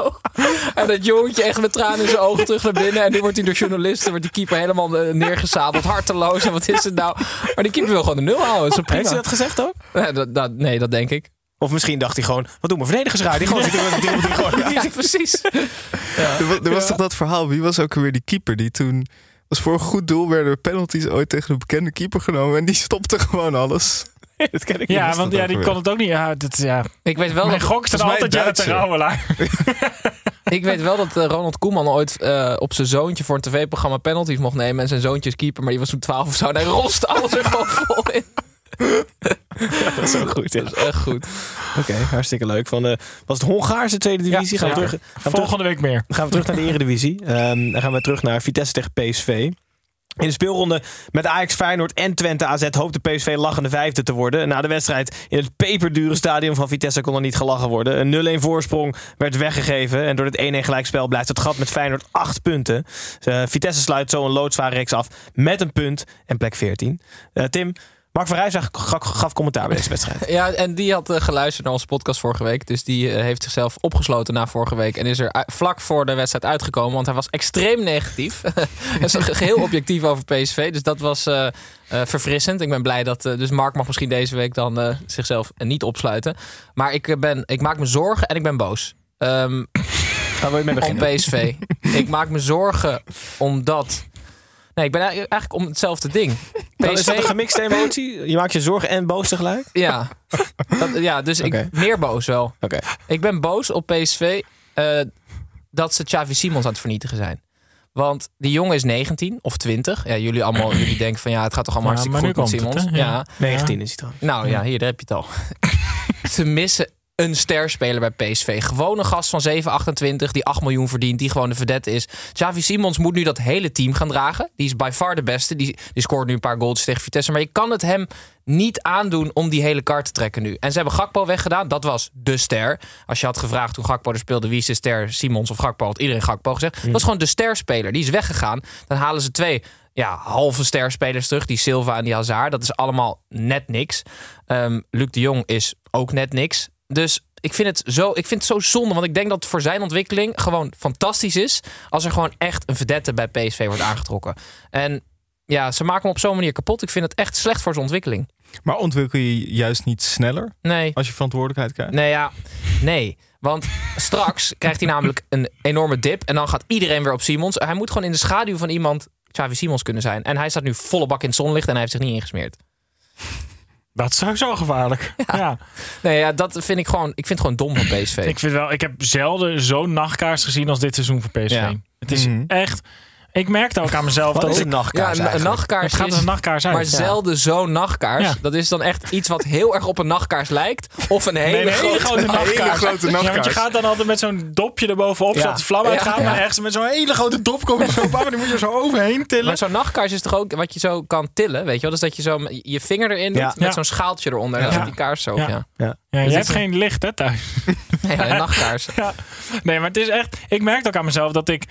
S9: En dat jongetje echt met tranen in zijn ogen terug naar binnen. En nu wordt hij door journalisten, wordt die keeper helemaal eh, neergezabeld. Harteloos. En wat is het nou? Maar die keeper wil gewoon de nul houden.
S4: Heeft hij dat gezegd ook?
S9: Ja, dat, dat, nee, dat denk ik.
S4: Of misschien dacht hij gewoon, wat doen mijn verdedigers raar? Die gewoon, die, die, die, gewoon,
S9: Ja, precies.
S8: Er, wa- er was toch dat verhaal. Wie was ook weer die keeper die toen... Was voor een goed doel werden er penalties ooit tegen een bekende keeper genomen. En die stopte gewoon alles.
S4: dat ken ik
S5: Ja,
S8: is
S5: want ja, die
S8: weer?
S5: kon het ook niet. Ja, dat, ja.
S9: Ik weet wel
S5: Mijn
S9: dat,
S5: gok altijd Janet
S8: Duitser.
S5: Rauwelaar.
S9: ik weet wel dat eh, Ronald Koeman ooit eh, op zijn zoontje voor een tv-programma penalties mocht nemen. En zijn zoontje is keeper, maar die was toen 12 of zo. En hij rost alles er gewoon vol in.
S4: dat is ook goed. ja.
S9: Dat is echt goed.
S4: Oké, hartstikke leuk. Van de, was het Hongaarse tweede divisie? gaan, we
S5: Ja.
S4: terug, gaan, we terug,
S5: Volgende week meer.
S4: gaan we terug naar de eredivisie. Ehm dan gaan we terug naar Vitesse tegen PSV. In de speelronde met Ajax, Feyenoord en Twente AZ hoopte PSV lachende vijfde te worden. Na de wedstrijd in het peperdure stadion van Vitesse kon er niet gelachen worden. Een 0-1 voorsprong werd weggegeven. En door het 1-1 gelijkspel blijft het gat met Feyenoord 8 punten. Eh, Vitesse sluit zo een loodzware reeks af met een punt en plek 14. Eh, Tim, Mark van Rijs gaf, gaf commentaar bij deze wedstrijd.
S9: Ja, en die had eh, geluisterd naar onze podcast vorige week. Dus die eh, heeft zichzelf opgesloten na vorige week. En is er vlak voor de wedstrijd uitgekomen. Want hij was extreem negatief. en zo geheel objectief over PSV. Dus dat was eh, verfrissend. Ik ben blij dat... dus Mark mag misschien deze week dan zichzelf niet opsluiten. Maar ik, ben, ik maak me zorgen en ik ben boos. Ehm,
S4: Waar wil je mee
S9: om
S4: beginnen?
S9: PSV. ik maak me zorgen omdat... Nee, ik ben eigenlijk eigenlijk om hetzelfde ding.
S4: Dan is dat een gemixte emotie? Je maakt je zorgen en boos tegelijk?
S9: Ja, dat, ja dus ik meer boos wel.
S4: Oké.
S9: Ik ben boos op PSV eh, dat ze Xavi Simons aan het vernietigen zijn. Want die jongen is 19 of 20. Ja, jullie allemaal jullie denken van ja, het gaat toch allemaal
S5: Ja,
S9: hartstikke
S5: maar
S9: goed met Simons.
S5: het,
S9: ja.
S5: Ja.
S4: 19 is hij trouwens.
S9: Nou ja, hier, daar heb je het al. ze missen een sterspeler bij PSV. Gewoon een gast van 7,28 die 8 miljoen verdient, die gewoon de vedette is. Xavi Simons moet nu dat hele team gaan dragen. Die is by far de beste. Die, die scoort nu een paar goals tegen Vitesse. Maar je kan het hem niet aandoen om die hele kaart te trekken nu. En ze hebben Gakpo weggedaan. Dat was de ster. Als je had gevraagd toen Gakpo er speelde... wie is de ster, Simons of Gakpo... had iedereen Gakpo gezegd. Dat was gewoon de sterspeler. Die is weggegaan. Dan halen ze twee ja, halve sterspelers terug. Die Silva en die Hazard. Dat is allemaal net niks. Ehm Luc de Jong is ook net niks. Dus ik vind, het zo, ik vind het zo zonde. Want ik denk dat het voor zijn ontwikkeling gewoon fantastisch is... als er gewoon echt een vedette bij PSV wordt aangetrokken. En ja, ze maken hem op zo'n manier kapot. Ik vind het echt slecht voor zijn ontwikkeling.
S8: Maar ontwikkel je juist niet sneller
S9: Nee.
S8: als je verantwoordelijkheid krijgt?
S9: Nee, ja. Nee. Want straks krijgt hij namelijk een enorme dip. En dan gaat iedereen weer op Simons. Hij moet gewoon in de schaduw van iemand Xavi Simons kunnen zijn. En hij staat nu volle bak in het zonlicht en hij heeft zich niet ingesmeerd.
S5: Dat is sowieso gevaarlijk. Ja.
S9: Nee, ja, dat vind ik gewoon, ik vind het gewoon dom van PSV.
S5: Ik, vind wel, ik heb zelden zo'n nachtkaars gezien als dit seizoen voor PSV.
S9: Ja.
S5: Het is
S8: Mhm.
S5: echt... Ik merkte ook aan mezelf
S4: Wat
S5: dat
S4: is
S5: ik...
S4: een nachtkaars
S9: ja, een, nachtkaars
S5: Het gaat
S9: is,
S5: een nachtkaars uit.
S9: maar
S5: Ja.
S9: zelden zo'n nachtkaars.
S5: Ja.
S9: Dat is dan echt iets wat heel erg op een nachtkaars lijkt. Of een hele,
S5: Nee, een hele
S9: grote,
S5: grote nachtkaars.
S8: hele grote
S5: Ja, want je
S8: nachtkaars.
S5: gaat dan altijd met zo'n dopje erbovenop,
S4: Ja.
S5: zodat de vlam uitgaat.
S9: Ja.
S5: Maar ergens met zo'n hele grote dop kom je zo op af en die moet je zo overheen tillen.
S9: Maar zo'n nachtkaars is toch ook wat je zo kan tillen, weet je wel? Dus dat je zo je vinger erin doet
S4: Ja.
S9: met
S5: Ja.
S9: zo'n schaaltje eronder. En dan die kaars zo
S5: Ja.
S9: ja.
S4: Ja.
S5: Ja,
S9: Dus
S5: je hebt geen licht hè thuis.
S9: Ja, een nachtkaars.
S5: Ja. Nee, maar het is echt... Ik merkte ook aan mezelf dat ik...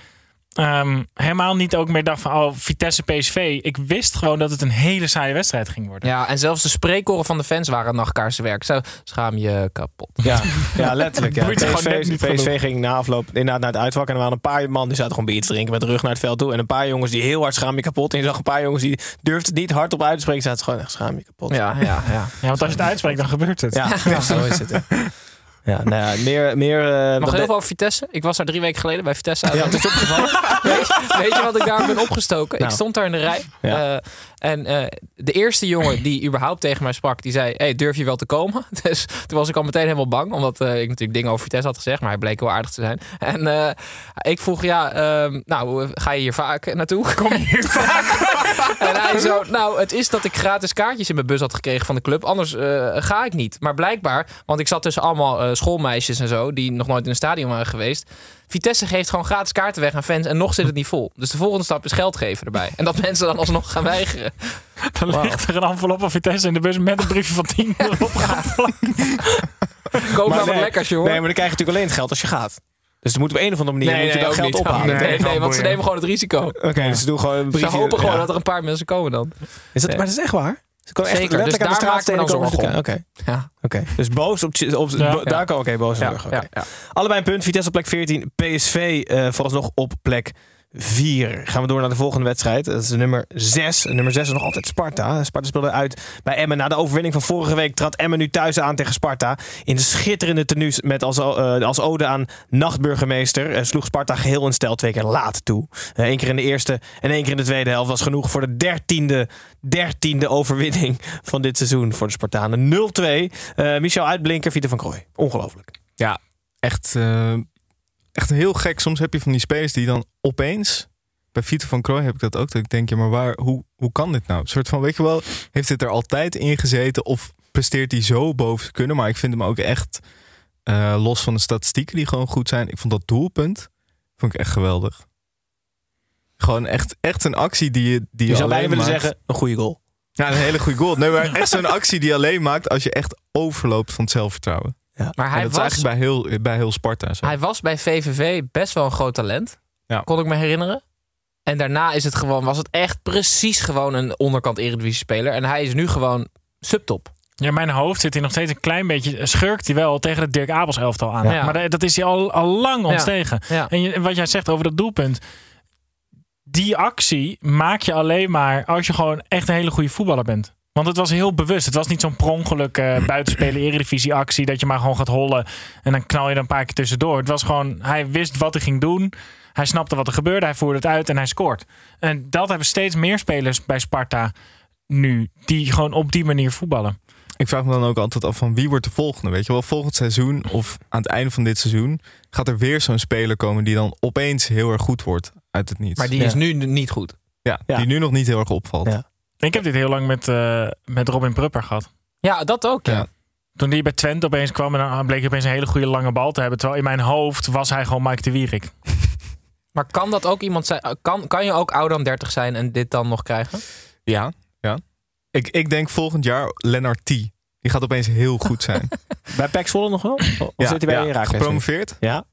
S5: ehm, helemaal niet ook meer dacht van oh, Vitesse PSV. Ik wist gewoon dat het een hele saaie wedstrijd ging worden.
S9: Ja, en zelfs de spreekkoren van de fans waren nachtkaarsenwerk. Zo, schaam je kapot.
S4: Ja, ja letterlijk. Ja. PSV, PSV ging na afloop inderdaad naar het uitvak. En er waren een paar man die zaten gewoon bier te drinken met de rug naar het veld toe. En een paar jongens die heel hard schaam je kapot. En je zag een paar jongens die durfden het niet hardop uit te spreken. Zaten gewoon echt schaam je kapot.
S9: Ja, ja, ja.
S5: Ja, want als je het uitspreekt, dan gebeurt het.
S4: Ja, zo is het. Ja, nou ja, meer... meer eh,
S9: Nog
S4: wat
S9: heel veel over Vitesse. Ik was daar drie weken geleden bij Vitesse. uit.
S4: Ja, het is opgevallen.
S9: weet, je, weet je wat ik daar ben opgestoken?
S4: Nou.
S9: Ik stond daar in de rij.
S4: Ja.
S9: eh, en eh, de eerste jongen die überhaupt tegen mij sprak, die zei: hey, durf je wel te komen? Dus toen was ik al meteen helemaal bang, omdat eh, ik natuurlijk dingen over Vitesse had gezegd, maar hij bleek wel aardig te zijn. En eh, ik vroeg: Ja, ehm, nou, ga je hier vaak naartoe?
S5: Kom je hier vaak?
S9: En hij zo, nou, het is dat ik gratis kaartjes in mijn bus had gekregen van de club. Anders ga ik niet. Maar blijkbaar, want ik zat tussen allemaal schoolmeisjes en zo... die nog nooit in een stadion waren geweest. Vitesse geeft gewoon gratis kaarten weg aan fans en nog zit het niet vol. Dus de volgende stap is geld geven erbij. En dat mensen dan alsnog gaan weigeren.
S5: Dan
S9: Wauw.
S5: ligt er een envelop van Vitesse in de bus met een briefje van 10 erop.
S9: Koop
S4: Maar
S9: nou wat
S4: nee,
S9: lekkers, jongen.
S4: Nee, maar dan krijg je natuurlijk alleen het geld als je gaat. Dus er moet op een of andere manier
S9: nee,
S4: moet je
S9: nee,
S4: dat
S9: ook
S4: geld
S9: niet.
S4: ophalen.
S9: Nee, nee, want ze nemen gewoon het risico.
S4: Oké, dus ze doen gewoon een
S9: Ze hopen gewoon
S4: ja.
S9: dat er een paar mensen komen dan.
S4: Is dat,
S9: Nee.
S4: maar dat is echt waar? Ze komen echt
S9: Zeker,
S4: letterlijk
S9: dus
S4: aan de
S9: daar
S4: straat steden komen. Oké,
S9: Ja.
S4: oké. Dus boos op... op
S5: Ja.
S4: bo- Daar kan oké, boos op
S9: Ja, ja, ja.
S4: Allebei een punt. Vitesse op plek 14. PSV eh vooralsnog op plek 4. Gaan we door naar de volgende wedstrijd. Dat is nummer 6. Nummer 6 is nog altijd Sparta. Sparta speelde uit bij Emmen. Na de overwinning van vorige week trad Emmen nu thuis aan tegen Sparta. In de schitterende tenues met als, eh, als ode aan nachtburgemeester eh, sloeg Sparta geheel in stijl twee keer laat toe. Eén keer in de eerste en één keer in de tweede helft was genoeg voor de dertiende, dertiende overwinning van dit seizoen voor de Spartanen. 0-2. Eh, Michel Uitblinker, Vieter van Krooi. Ongelooflijk.
S8: Ja, echt, eh, echt heel gek. Soms heb je van die spelers die dan opeens... Bij Vito van Krooi heb ik dat ook. Dat ik denk, ja, maar waar, hoe, hoe kan dit nou? Een soort van, weet je wel, heeft dit er altijd in gezeten? Of presteert hij zo boven zijn kunnen? Maar ik vind hem ook echt, eh, los van de statistieken die gewoon goed zijn. Ik vond dat doelpunt, vond ik echt geweldig. Gewoon echt, echt een actie die je, die
S4: Je zou
S8: alleen
S4: bijna willen
S8: maakt.
S4: zeggen, een goede goal.
S8: Ja, een hele goede goal. Nee, maar echt zo'n actie die je alleen maakt als je echt overloopt van het zelfvertrouwen.
S9: Maar
S8: En
S9: hij
S8: dat is
S9: was,
S8: eigenlijk bij heel, bij heel Sparta zo.
S9: hij was bij VVV best wel een groot talent.
S8: Ja.
S9: Kon ik me herinneren. En daarna is het gewoon, was het echt precies gewoon een onderkant Eredivisie speler. En hij is nu gewoon subtop.
S5: Ja, mijn hoofd zit hij nog steeds een klein beetje... schurkt hij wel tegen het Dirk Abels elftal aan.
S9: Ja.
S5: Maar dat- is hij al, al lang ontstegen.
S9: Ja.
S5: En wat jij zegt over dat doelpunt... die actie maak je alleen maar als je gewoon echt een hele goede voetballer bent. Want het was heel bewust. Het was niet zo'n prongeluk eh buitenspelen eredivisie actie... dat je maar gewoon gaat hollen en dan knal je er een paar keer tussendoor. Het was gewoon, hij wist wat hij ging doen... Hij snapte wat er gebeurde, hij voerde het uit en hij scoort. En dat hebben steeds meer spelers bij Sparta nu, die gewoon op die manier voetballen.
S8: Ik vraag me dan ook altijd af van wie wordt de volgende? Weet je wel, volgend seizoen of aan het einde van dit seizoen gaat er weer zo'n speler komen die dan opeens heel erg goed wordt uit het niets.
S9: Maar die
S4: Ja.
S9: is nu niet goed.
S8: ja,
S4: Ja.
S8: die nu nog niet heel erg opvalt.
S4: Ja.
S5: Ik heb dit heel lang met, eh, met Robin Prupper gehad.
S9: Ja, dat ook. Ja.
S8: Ja.
S5: Toen die bij Twente opeens kwam en dan bleek hij opeens een hele goede lange bal te hebben. Terwijl in mijn hoofd was hij gewoon Mike de Wierik.
S9: Maar kan dat ook iemand zijn? Kan, kan je ook ouder dan 30 zijn en dit dan nog krijgen?
S8: ja. ja. Ik, ik denk volgend jaar Lennart T. Die gaat opeens heel goed zijn.
S4: Bij Zwolle nog wel? Of
S8: ja,
S4: zit hij bij
S8: ja, gepromoveerd
S4: Ja,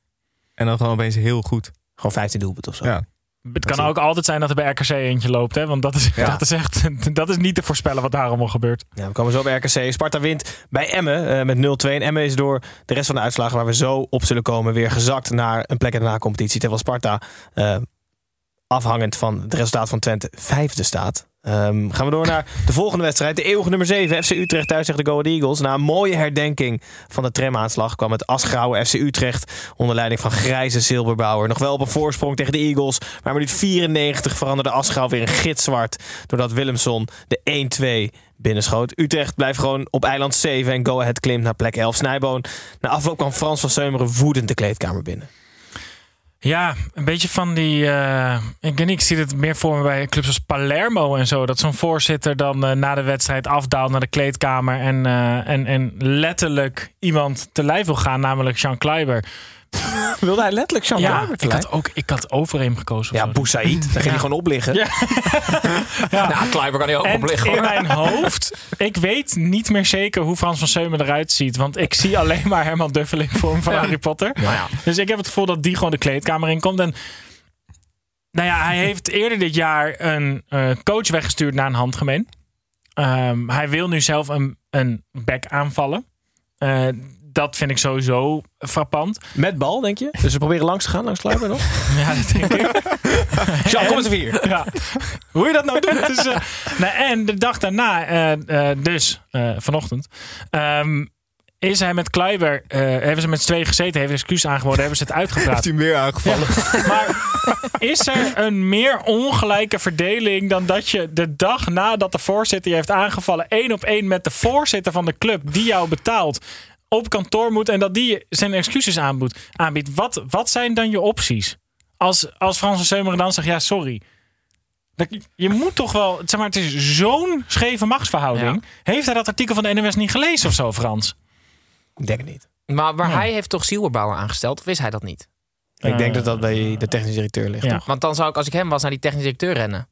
S8: en dan gewoon opeens heel goed.
S4: gewoon 15 doelpunten of zo.
S8: Ja.
S5: Het kan ook altijd zijn dat er bij RKC eentje loopt. Hè? Want dat is,
S8: Ja.
S5: dat is echt dat is niet te voorspellen wat daar allemaal gebeurt.
S4: Ja, we komen zo bij RKC. Sparta wint bij Emmen eh, met 0-2. En Emmen is door de rest van de uitslagen waar we zo op zullen komen... weer gezakt naar een plek in de na-competitie. Terwijl Sparta, eh, afhangend van het resultaat van Twente, vijfde staat. Ehm, gaan we door naar de volgende wedstrijd. De eeuwige nummer 7, FC Utrecht thuis tegen de Go Ahead Eagles. Na een mooie herdenking van de tramaanslag kwam het asgrauwe FC Utrecht... onder leiding van grijze Silberbouwer. Nog wel op een voorsprong tegen de Eagles. Maar minuut 94 veranderde asgrauw weer in gitzwart... doordat Willemson de 1-2 binnenschoot. Utrecht blijft gewoon op eiland 7 en Go Ahead klimt naar plek 11. Snijboon. Na afloop kwam Frans van Seumeren woedend de kleedkamer binnen.
S5: Ja, een beetje van die. eh, ik ik zie het meer voor me bij clubs als Palermo en zo. Dat zo'n voorzitter dan eh, na de wedstrijd afdaalt naar de kleedkamer. En, eh, en, en letterlijk iemand te lijf wil gaan, namelijk Jean Kleiber.
S4: Wilde hij letterlijk Jean
S5: Ja, ik had ook ik had over hem gekozen.
S4: Ja. Boussaïd. Daar ging hij gewoon op liggen.
S5: Ja.
S9: Nou, Kleiber kan hij ook
S5: En
S9: op liggen.
S5: in mijn hoofd, ik weet niet meer zeker hoe Frans van Seumen eruit ziet. Want ik zie alleen maar Herman Duffeling voor hem van
S9: Ja.
S5: Harry Potter.
S9: Nou ja.
S5: Dus ik heb het gevoel dat die gewoon de kleedkamer in komt. En Nou ja, hij heeft eerder dit jaar een eh, coach weggestuurd naar een handgemeen. Ehm, hij wil nu zelf een, een back aanvallen. Eh, dat vind ik sowieso frappant.
S4: Met bal, denk je? Dus we proberen langs te gaan, langs Kluivert nog?
S5: Ja, dat denk ik.
S4: Jean, kom eens even hier.
S5: Ja. Hoe je dat nou doet. Dus, eh, nou, en de dag daarna, eh, eh, dus eh, vanochtend, ehm, is hij met Kluiber, eh, hebben ze met z'n tweeën gezeten, heeft excuus aangeboden, hebben ze het
S8: Heeft
S5: uitgepraat.
S8: hij meer aangevallen?
S5: Maar is er een meer ongelijke verdeling dan dat je de dag nadat de voorzitter je heeft aangevallen, één op één met de voorzitter van de club die jou betaalt, op kantoor moet en dat die zijn excuses aanbiedt? aanbiedt. Wat, wat zijn dan je opties? Als, als Frans en Seumeren dan zegt, ja, sorry. Dat- Je moet toch wel, zeg maar, het is zo'n scheve machtsverhouding. Heeft hij dat artikel van de NOS niet gelezen of zo, Frans?
S4: Ik denk het niet.
S9: Maar, maar hij heeft toch Zielbouwer aangesteld? Of is hij dat niet?
S4: Ik denk dat dat bij de technisch directeur ligt,
S5: Ja.
S4: toch?
S9: Want dan zou ik, als ik hem was, naar die technisch directeur rennen.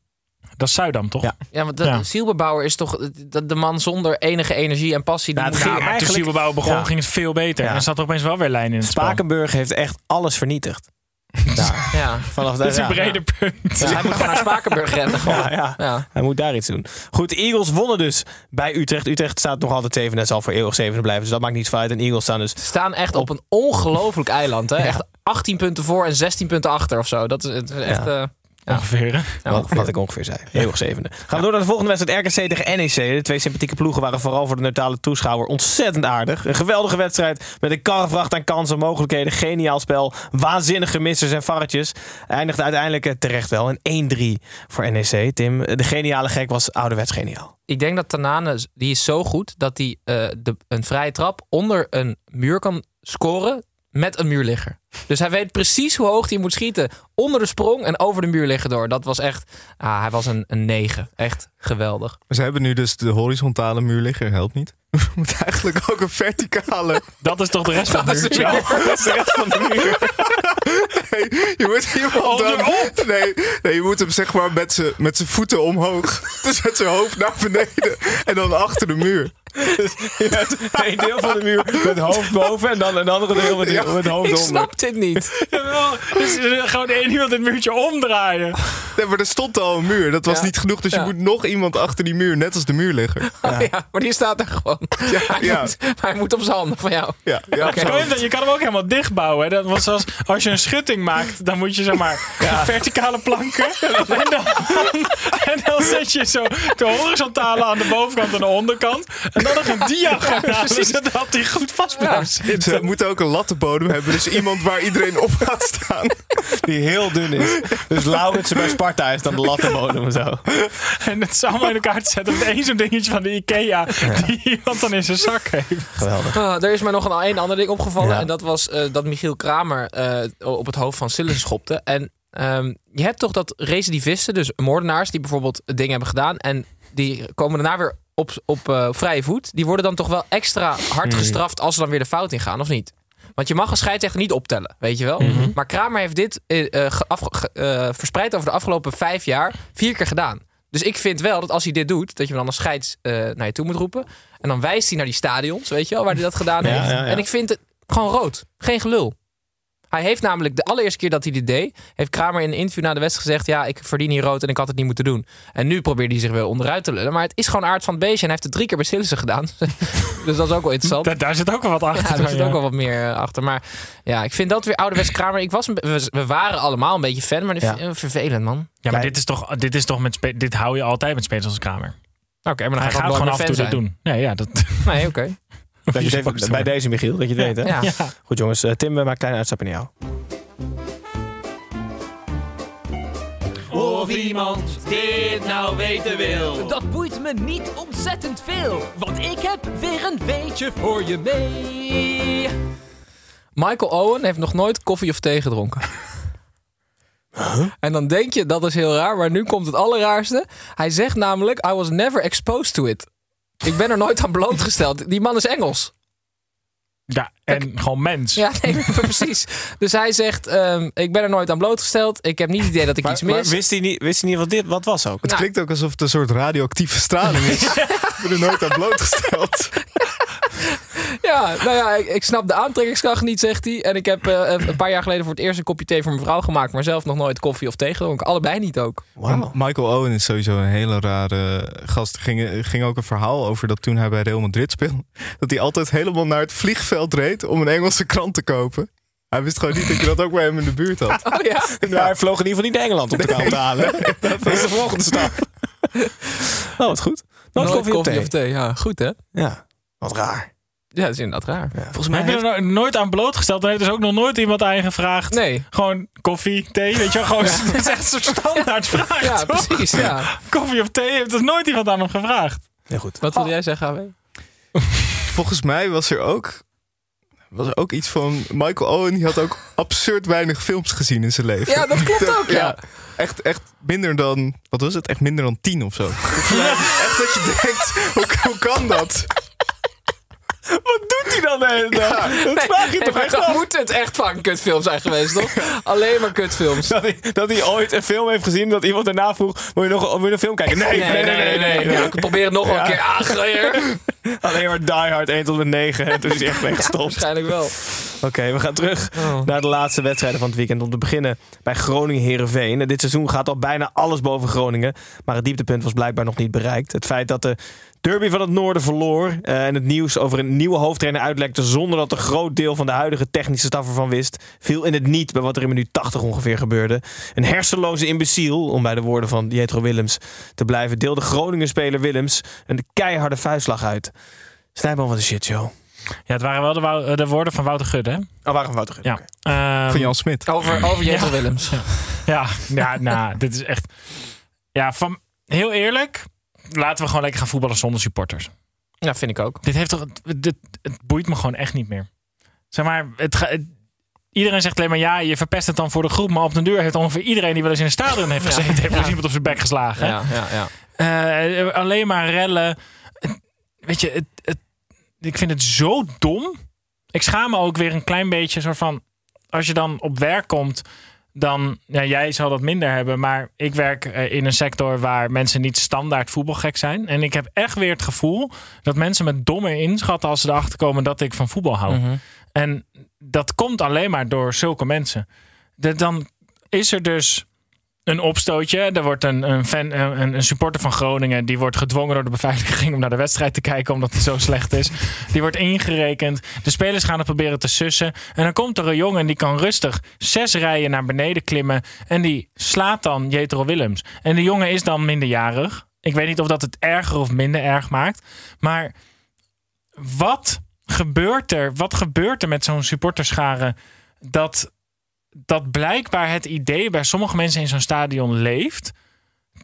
S5: Dat is Zuidam, toch?
S4: Ja.
S9: Ja, want de,
S5: Ja.
S9: Zielbouwer is toch de, de man zonder enige energie en passie. Die
S4: Nou, het
S9: moet-
S4: ging
S5: Ja, maar toen Sielbouw begon,
S4: Ja.
S5: ging het veel beter.
S4: Ja.
S5: En er zat er opeens wel weer lijn in het spel.
S4: Spakenburg heeft echt alles vernietigd. Daar.
S9: ja.
S4: Vanaf
S5: Dat is een
S4: ja.
S5: brede punt.
S9: Dus hij moet gewoon naar Spakenburg rennen. Gewoon.
S4: Ja, ja.
S9: Ja.
S4: Hij moet daar iets doen. Goed, de Eagles wonnen dus bij Utrecht. Utrecht staat nog altijd zevende en zal voor eeuwig zevende blijven. Dus dat maakt niet uit. En Eagles staan dus...
S9: Ze staan echt op een ongelooflijk eiland. Hè? Echt 18 punten voor en 16 punten achter of zo. Dat is, het is echt...
S4: Ja.
S5: Ongeveer, hè?
S4: wat,
S9: ongeveer.
S4: wat ik ongeveer zei. Eeuwig zevende. Gaan we door naar de volgende wedstrijd. RKC tegen NEC. De twee sympathieke ploegen waren vooral voor de neutrale toeschouwer ontzettend aardig. Een geweldige wedstrijd met een karrevracht aan kansen, mogelijkheden. Geniaal spel. Waanzinnige missers en varretjes. Eindigde uiteindelijk eh, terecht wel. Een 1-3 voor NEC. Tim, de geniale gek was ouderwets geniaal.
S9: Ik denk dat Tanane, die is zo goed dat hij eh, de, een vrije trap onder een muur kan scoren met een muurligger. Dus hij weet precies hoe hoog hij moet schieten. Onder de sprong en over de muur liggen door. Dat was echt, ah, hij was een, een 9. Echt geweldig.
S8: Ze hebben nu dus de horizontale muur liggen. Helpt niet. We moeten eigenlijk ook een verticale.
S5: Dat is toch de rest van muurtje?
S9: weer-
S8: Dat is de rest van de muur. Nee, je moet iemand dan... Nee, nee, je moet hem zeg maar met zijn met zijn voeten omhoog. Dus met zijn hoofd naar beneden. En dan achter de muur.
S4: Een deel van de muur met hoofd boven en dan een andere deel met, met hoofd
S9: Ik
S4: onder.
S9: snap dit niet.
S5: Jawel, Dus gewoon één iemand het muurtje omdraaien.
S8: Nee, maar er stond al een muur. Dat was
S9: Ja.
S8: niet genoeg. Dus
S9: Ja.
S8: je moet nog iemand achter die muur. Net als de muurligger.
S9: Oh, ja. maar die staat er gewoon. hij,
S8: ja.
S9: Moet, maar hij moet op zijn handen van jou.
S8: Ja, ja.
S9: Oké.
S5: Kan je, dat- je kan hem ook helemaal dichtbouwen. Dat was als, als je een schutting maakt, dan moet je zeg maar verticale planken. En dan, en dan zet je zo de horizontale aan de bovenkant en de onderkant. En dan nog een diagonaal, zodat die goed vast blijft zitten.
S8: Ze moeten ook een lattenbodem hebben. Dus iemand waar iedereen op gaat staan.
S4: Die heel dun is. Dus Lauritsen bij Sparta is dan de lattenbodem en zo.
S5: En het is allemaal in elkaar te zetten met één zo'n dingetje van de Ikea die iemand dan in zijn zak heeft.
S4: Geweldig.
S9: Ah, er is mij nog een, een ander ding opgevallen.
S4: Ja.
S9: En dat was eh, dat Michiel Kramer eh, op het hoofd van Sillissen schopte. En ehm, je hebt toch dat recidivisten, dus moordenaars... die bijvoorbeeld dingen hebben gedaan... en die komen daarna weer op, op eh, vrije voet... die worden dan toch wel extra hard gestraft... als ze dan weer de fout ingaan, of niet? Want je mag een scheidsrechter niet optellen, weet je wel. Maar Kramer heeft dit eh, eh, verspreid over de afgelopen vijf jaar... vier keer gedaan. Dus ik vind wel dat als hij dit doet... dat je hem dan als scheids eh, naar je toe moet roepen... en dan wijst hij naar die stadions, weet je wel... waar hij dat gedaan
S4: Ja,
S9: heeft.
S4: ja, ja.
S9: En ik vind het gewoon rood. Geen gelul. Hij heeft namelijk de allereerste keer dat hij dit deed, heeft Kramer in een interview na de wedstrijd gezegd: Ja, ik verdien hier rood en ik had het niet moeten doen. En nu probeert hij zich weer onderuit te lullen. Maar het is gewoon aard van het beestje. En hij heeft het drie keer bij Sillissen gedaan. dus dat is ook wel interessant.
S5: Daar, daar zit ook wel wat achter.
S9: Ja, daar zit
S5: ja.
S9: ook wel wat meer eh, achter. Maar ja, ik vind dat weer ouderwets Kramer. Ik was we, we waren allemaal een beetje fan, maar
S4: Ja.
S9: vervelend, man.
S5: Ja, maar dit is toch, dit is toch met dit hou je altijd met spelers als Kramer.
S9: Oké, maar dan
S5: Hij gaat gewoon af en toe dit doen. Nee, ja, dat.
S9: Nee, oké.
S4: Dat je het even- bij deze, Michiel, dat je het weet, hè?
S9: Ja.
S4: Goed, jongens. eh, Tim, we maken een kleine uitstapje naar jou.
S10: Of iemand dit nou weten wil.
S12: Dat boeit me niet ontzettend veel, want ik heb weer een beetje voor je mee.
S9: Michael Owen heeft nog nooit koffie of thee gedronken. En dan denk je dat is heel raar, maar nu komt het allerraarste. Hij zegt namelijk: I was never exposed to it. Ik ben er nooit aan blootgesteld. Die man is Engels.
S5: Ja, en gewoon mens.
S9: Ja, nee, maar precies. Dus hij zegt: ehm, Ik ben er nooit aan blootgesteld. Ik heb niet het idee dat ik
S4: Maar,
S9: iets
S4: maar
S9: mis.
S4: wist, hij niet, wist hij niet wat dit wat was ook?
S8: Het
S9: Nou.
S8: klinkt ook alsof het een soort radioactieve straling is. Ik ben er nooit aan blootgesteld.
S9: Ja, nou ja, ik, ik snap de aantrekkingskracht niet, zegt hij. En ik heb eh, een paar jaar geleden voor het eerst een kopje thee voor mijn vrouw gemaakt. Maar zelf nog nooit koffie of thee gedronken. Allebei niet ook.
S8: Michael Owen is sowieso een hele rare gast. Er ging, ging ook een verhaal over dat toen hij bij Real Madrid speelde... dat hij altijd helemaal naar het vliegveld reed om een Engelse krant te kopen. Hij wist gewoon niet dat je dat ook bij hem in de buurt had.
S9: Oh ja?
S4: Nou, hij vloog in ieder geval niet naar Engeland om de krant te halen. dat is de volgende stap. Oh, wat goed. Nooit koffie,
S9: koffie
S4: of
S9: of
S4: thee.
S9: thee. Ja, goed hè?
S4: Ja, wat raar.
S9: Ja, dat is inderdaad raar.
S4: Volgens mij
S5: heb je
S4: heeft...
S5: er no- nooit aan blootgesteld? Er heeft dus ook nog nooit iemand aan je gevraagd.
S9: Nee.
S5: Gewoon koffie, thee, weet je wel. Gewoon, Het is echt een soort standaard vraag,
S9: Ja,
S5: toch?
S9: precies. Ja.
S5: Koffie of thee heeft dus nooit iemand aan hem gevraagd.
S4: Ja, goed.
S9: Wat wil jij zeggen, AW?
S8: Volgens mij was er ook, was er ook iets van... Michael Owen die had ook absurd weinig films gezien in zijn leven.
S9: Ja, dat klopt ook, ja.
S8: Echt, echt minder dan... Wat was het? Echt minder dan tien of zo. Echt dat je denkt, hoe, hoe kan dat?
S4: Wat doet hij dan de hele dag? Dat vraag je
S9: Nee,
S4: toch echt af?
S9: moet het echt van kutfilm zijn geweest, toch? Alleen maar kutfilms.
S4: Dat hij, dat hij ooit een film heeft gezien dat iemand daarna vroeg... Wil je nog, wil je een film kijken? Nee, nee, nee, nee. nee,
S9: Ja, ik probeer het nog een keer. Ah.
S4: Alleen maar Die Hard 1 tot en met 9. En toen is hij echt mee gestopt.
S9: Waarschijnlijk wel.
S4: Oké, we gaan terug
S9: Oh.
S4: naar de laatste wedstrijden van het weekend. Om te beginnen bij Groningen-Herenveen. Dit seizoen gaat al bijna alles boven Groningen. Maar het dieptepunt was blijkbaar nog niet bereikt. Het feit dat de derby van het noorden verloor. eh, en het nieuws over een nieuwe hoofdtrainer uitlekte. zonder dat een groot deel van de huidige technische staf ervan wist. viel in het niet bij wat er in minuut 80 ongeveer gebeurde. Een hersenloze imbeciel, om bij de woorden van Jetro Willems te blijven. deelde Groningen-speler Willems een keiharde vuistslag uit. Snijboom van de shitshow.
S5: Ja, het waren wel de, wou- de woorden van Wouter Gudde. hè?
S4: Oh, waren van Wouter Gudde,
S5: Ja. Ehm,
S8: Van Jan Smit.
S9: Over, over Jetro
S5: Ja.
S9: Willems.
S5: Ja, ja nou, dit is echt... Ja, van, heel eerlijk, laten we gewoon lekker gaan voetballen zonder supporters.
S9: Ja, vind ik ook.
S5: Dit heeft toch... Dit, het boeit me gewoon echt niet meer. Zeg maar, het, ga- het- iedereen zegt alleen maar ja, je verpest het dan voor de groep. Maar op den deur heeft ongeveer iedereen die wel eens in een stadion heeft gezeten... heeft wel eens iemand op zijn bek geslagen.
S9: Ja, ja, ja.
S5: Eh, alleen maar rellen. Weet je, het, het, ik vind het zo dom. Ik schaam me ook weer een klein beetje zo van... Als je dan op werk komt, dan... Ja, jij zal dat minder hebben, maar ik werk eh, in een sector... waar mensen niet standaard voetbalgek zijn. En ik heb echt weer het gevoel dat mensen me dommer inschatten... als ze erachter komen dat ik van voetbal hou.
S9: Mhm.
S5: En dat komt alleen maar door zulke mensen. De- dan is er dus een opstootje. Er wordt een, een, fan, een, een supporter van Groningen. Die wordt gedwongen door de beveiliging om naar de wedstrijd te kijken. Omdat het zo slecht is. Die wordt ingerekend. De spelers gaan het proberen te sussen. En dan komt er een jongen en die kan rustig zes rijen naar beneden klimmen. En die slaat dan Jetro Willems. En de jongen is dan minderjarig. Ik weet niet of dat het erger of minder erg maakt. Maar wat gebeurt er? Wat gebeurt er met zo'n supporterschare dat, dat blijkbaar het idee bij sommige mensen in zo'n stadion leeft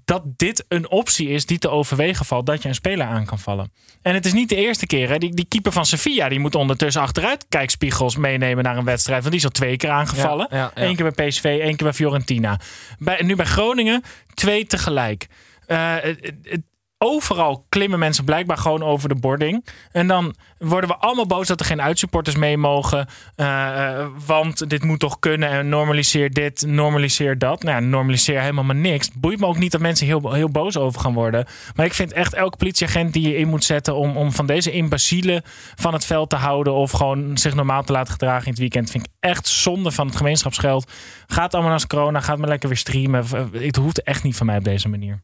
S5: dat dit een optie is die te overwegen valt dat je een speler aan kan vallen. En het is niet de eerste keer. Hè? Die, die keeper van Sevilla die moet ondertussen achteruit kijkspiegels meenemen naar een wedstrijd. Want die is al twee keer aangevallen.
S9: Ja, ja, ja.
S5: Eén keer bij PSV, één keer bij Fiorentina. Bij, nu bij Groningen twee tegelijk. Eh, het- overal klimmen mensen blijkbaar gewoon over de boarding. En dan worden we allemaal boos dat er geen uitsupporters mee mogen. Eh, eh, want dit moet toch kunnen. En normaliseer dit, normaliseer dat. Nou ja, normaliseer helemaal maar niks. Boeit me ook niet dat mensen heel, heel boos over gaan worden. Maar ik vind echt elke politieagent die je in moet zetten... om, om van deze imbecielen van het veld te houden... of gewoon zich normaal te laten gedragen in het weekend... vind ik echt zonde van het gemeenschapsgeld. Gaat allemaal naar corona, gaat maar lekker weer streamen. Het hoeft echt niet van mij op deze manier.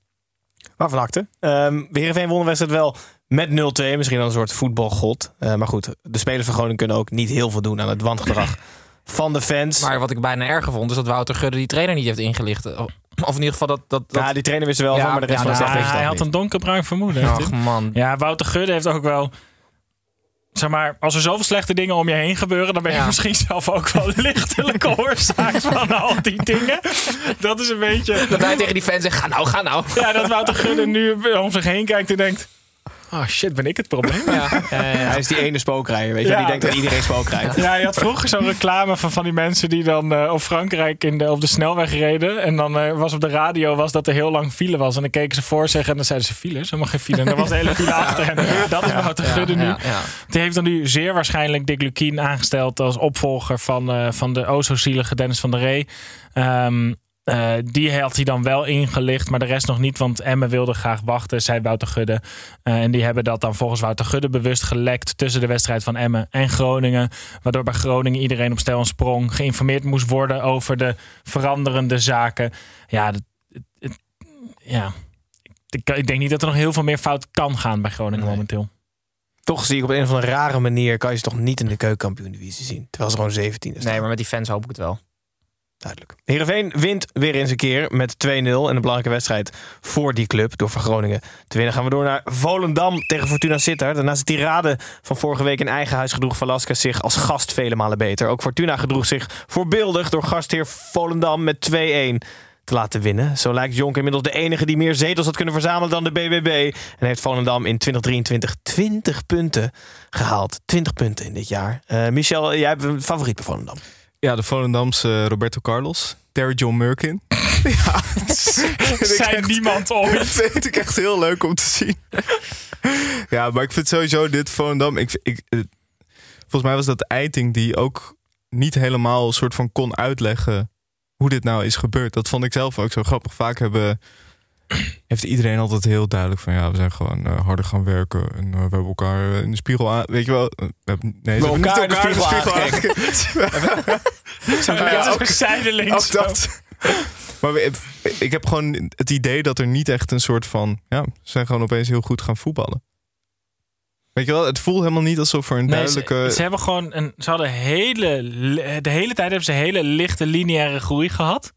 S4: Maar van harte. Ehm Heerenveen won de wedstrijd wel met 0-2. Misschien dan een soort voetbalgod. Eh, maar goed, de spelers van Groningen kunnen ook niet heel veel doen aan het wangedrag van de fans.
S9: Maar wat ik bijna erger vond, is dat Wouter Gudde die trainer niet heeft ingelicht. Of in ieder geval dat... dat, dat...
S4: Ja, die trainer wist er wel van, maar de rest van de
S9: nou,
S5: hij had
S4: niet.
S5: een donkerbruin vermoeden.
S9: Ach man.
S5: Ja, Wouter Gudde heeft ook wel... Zeg maar, als er zoveel slechte dingen om je heen gebeuren... dan ben je
S9: Ja.
S5: misschien zelf ook wel lichtelijke oorzaak van al die dingen. Dat is een beetje...
S9: Dat hij tegen die fans zegt, ga nou, ga nou.
S5: Ja, dat Wouter Gudde nu om zich heen kijkt en denkt... Oh shit, ben ik het probleem?
S9: Ja.
S4: Hij is die ene spookrijder, weet je.
S5: Ja.
S4: Die denkt dat iedereen spook rijdt.
S5: Ja, je had vroeger zo'n reclame van, van die mensen die dan eh, op Frankrijk in de, op de snelweg reden. En dan eh, was op de radio was dat er heel lang file was. En dan keken ze voor zich en dan zeiden ze files. Helemaal geen file. En er was een hele file achter hen. Dat is Wouter Gudde nu.
S9: Ja, ja.
S5: Die heeft dan nu zeer waarschijnlijk Dick Lukien aangesteld als opvolger van, eh, van de o zo zielige Dennis van der Ree. Ehm, Eh, die had hij dan wel ingelicht, maar de rest nog niet. Want Emmen wilde graag wachten, zei Wouter Gudde. Eh, en die hebben dat dan volgens Wouter Gudde bewust gelekt tussen de wedstrijd van Emmen en Groningen. Waardoor bij Groningen iedereen op stel en sprong geïnformeerd moest worden over de veranderende zaken. Ja, dat- het- het- ja. Ik, ik denk niet dat er nog heel veel meer fout kan gaan bij Groningen momenteel.
S4: Toch zie ik op een of andere rare manier... kan je ze toch niet in de keukenkampioen-divisie zien. Terwijl ze gewoon 17 is.
S9: Nee, maar met die fans hoop ik het wel.
S4: Duidelijk. Heerenveen wint weer eens een keer met 2-0. En een belangrijke wedstrijd voor die club. Door van Groningen te winnen gaan we door naar Volendam tegen Fortuna Sittard. Daarnaast de tirade van vorige week in eigen huis gedroeg Velasquez zich als gast vele malen beter. Ook Fortuna gedroeg zich voorbeeldig door gastheer Volendam met 2-1 te laten winnen. Zo lijkt Jonk inmiddels de enige die meer zetels had kunnen verzamelen dan de BBB. En heeft Volendam in 2023 20 punten gehaald. 20 punten in dit jaar. Eh, Michel, jij hebt een favoriet bij Volendam.
S8: Ja, de Volendamse Roberto Carlos. Terry John Murkin. ja,
S5: Zei niemand ooit.
S8: Dat vind ik echt heel leuk om te zien. ja, maar ik vind sowieso dit Volendam... Ik, ik, eh, volgens mij was dat Eiting die ook niet helemaal een soort van kon uitleggen... hoe dit nou is gebeurd. Dat vond ik zelf ook zo grappig. Vaak hebben, heeft iedereen altijd heel duidelijk van... ja, we zijn gewoon eh, harder gaan werken. En eh, we hebben elkaar in de spiegel aan... Weet je wel? eh, We hebben, nee,
S4: We
S8: hebben niet
S4: elkaar in de
S8: elkaar
S4: spiegel
S5: Zo
S8: Ja, ook-
S5: zijdelings.
S8: dat. Maar we- ik heb gewoon het idee dat er niet echt een soort van... Ja, ze zijn gewoon opeens heel goed gaan voetballen. Weet je wel, het voelt helemaal niet alsof er een
S5: Nee,
S8: duidelijke...
S5: ze, ze hebben gewoon een, ze hadden hele, de hele tijd hebben ze hele lichte lineaire groei gehad.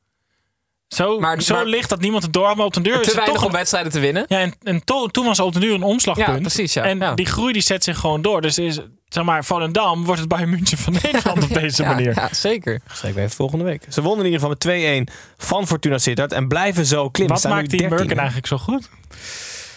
S5: Zo,
S9: Maar-
S5: zo
S9: maar-
S5: licht dat niemand het door had, maar op den deur is
S9: Te
S5: het
S9: weinig
S5: toch
S9: om wedstrijden te winnen.
S5: Ja, en, en to- toen was op den duur een omslagpunt.
S9: Ja, precies, ja.
S5: En
S9: Ja.
S5: die groei die zet zich gewoon door. Dus is, zeg maar, Volendam wordt het Bayern München van Nederland op deze
S9: Ja,
S5: manier.
S9: Ja, zeker.
S4: Schrijf even volgende week. Ze wonnen in ieder geval met 2-1 van Fortuna Sittard en blijven zo klimmen.
S5: Wat maakt die
S4: 13e.
S5: Merken eigenlijk zo goed?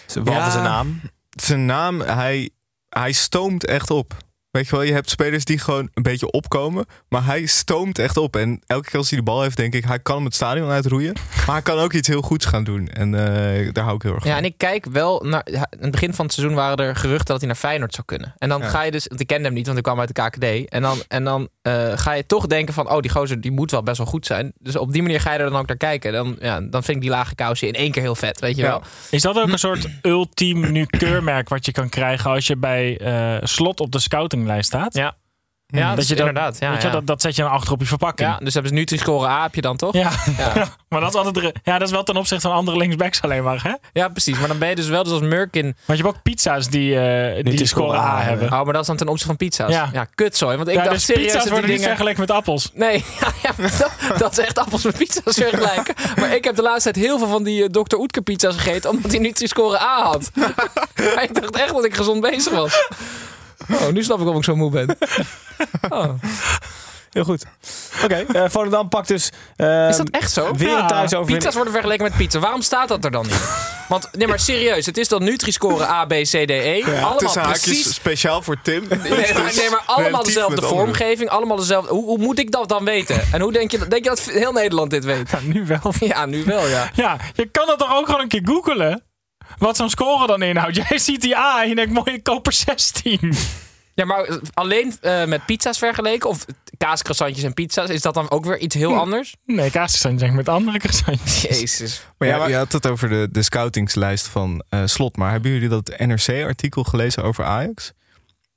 S4: Ze behalve
S8: Ja.
S4: zijn naam.
S8: Zijn naam, hij, hij stoomt echt op. Weet je wel, je hebt spelers die gewoon een beetje opkomen. Maar hij stoomt echt op. En elke keer als hij de bal heeft, denk ik... hij kan hem het stadion uitroeien. Maar hij kan ook iets heel goeds gaan doen. En eh, daar hou ik heel erg van.
S9: Ja, en ik kijk wel naar. In het begin van het seizoen waren er geruchten dat hij naar Feyenoord zou kunnen. En dan
S8: Ja.
S9: ga je dus. Want ik kende hem niet, want ik kwam uit de KKD. En dan, en dan eh, ga je toch denken van. Oh, die gozer die moet wel best wel goed zijn. Dus op die manier ga je er dan ook naar kijken. Dan, ja, dan vind ik die lage kousen in één keer heel vet. Weet je
S8: Ja.
S9: wel?
S5: Is dat ook een soort ultiem nu keurmerk wat je kan krijgen als je bij eh, slot op de scoutinglijst staat?
S9: Ja. Ja,
S5: dat je
S9: inderdaad. Ja,
S5: je. Dat, dat zet je dan achter op je verpakking.
S9: ja, dus hebben ze Nutri-score A heb je dan toch?
S5: Ja.
S9: Ja.
S5: maar dat is altijd ja, dat is wel ten opzichte van andere linksbacks alleen maar, hè?
S9: Ja, precies. Maar dan ben je dus wel dus als Merkin.
S5: Want je hebt ook pizza's die, eh, die score A hebben.
S9: Oh, maar dat is dan ten opzichte van pizza's.
S5: Ja.
S9: Ja, kutzooi. Want ik dacht serieus
S5: pizza's
S9: dat die
S5: worden niet
S9: dingen...
S5: vergeleken met appels.
S9: Nee, ja, dat, dat is echt appels met pizza's vergelijken. Maar ik heb de laatste tijd heel veel van die Dr. Oetker pizza's gegeten, omdat hij Nutri-score A had. Ik dacht echt dat ik gezond bezig was. Oh, nu snap ik waarom ik zo moe ben. Oh.
S4: Heel goed. Oké, eh, Volendam pakt dus... eh,
S9: Is dat echt zo?
S4: Weer een thuisoverwinning.
S9: Pizza's worden vergeleken met pizza. Waarom staat dat er dan niet? Want, nee maar serieus, het is dan Nutri-score A, B, C, D, E. allemaal precies...
S8: speciaal voor Tim.
S9: Nee, maar, nee, maar allemaal dezelfde vormgeving, allemaal dezelfde... Hoe, hoe moet ik dat dan weten? En hoe denk je, denk je dat heel Nederland dit weet?
S5: Ja, nu wel.
S9: Ja, nu wel, ja.
S5: Ja, je kan dat toch ook gewoon een keer googelen? Wat zo'n score dan inhoudt. Jij ziet die A en je denkt, mooi, ik koop er 16.
S9: Ja, maar eh, alleen eh, met pizza's vergeleken? Of kaascroissantjes en pizza's? Is dat dan ook weer iets heel
S5: Hm.
S9: anders?
S5: Nee, kaascroissantjes denk ik met andere croissantjes.
S9: Jezus.
S8: Maar
S4: Ja, maar-
S8: je had het over de, de scoutingslijst van eh, Slot. Maar hebben jullie dat NRC-artikel gelezen over Ajax?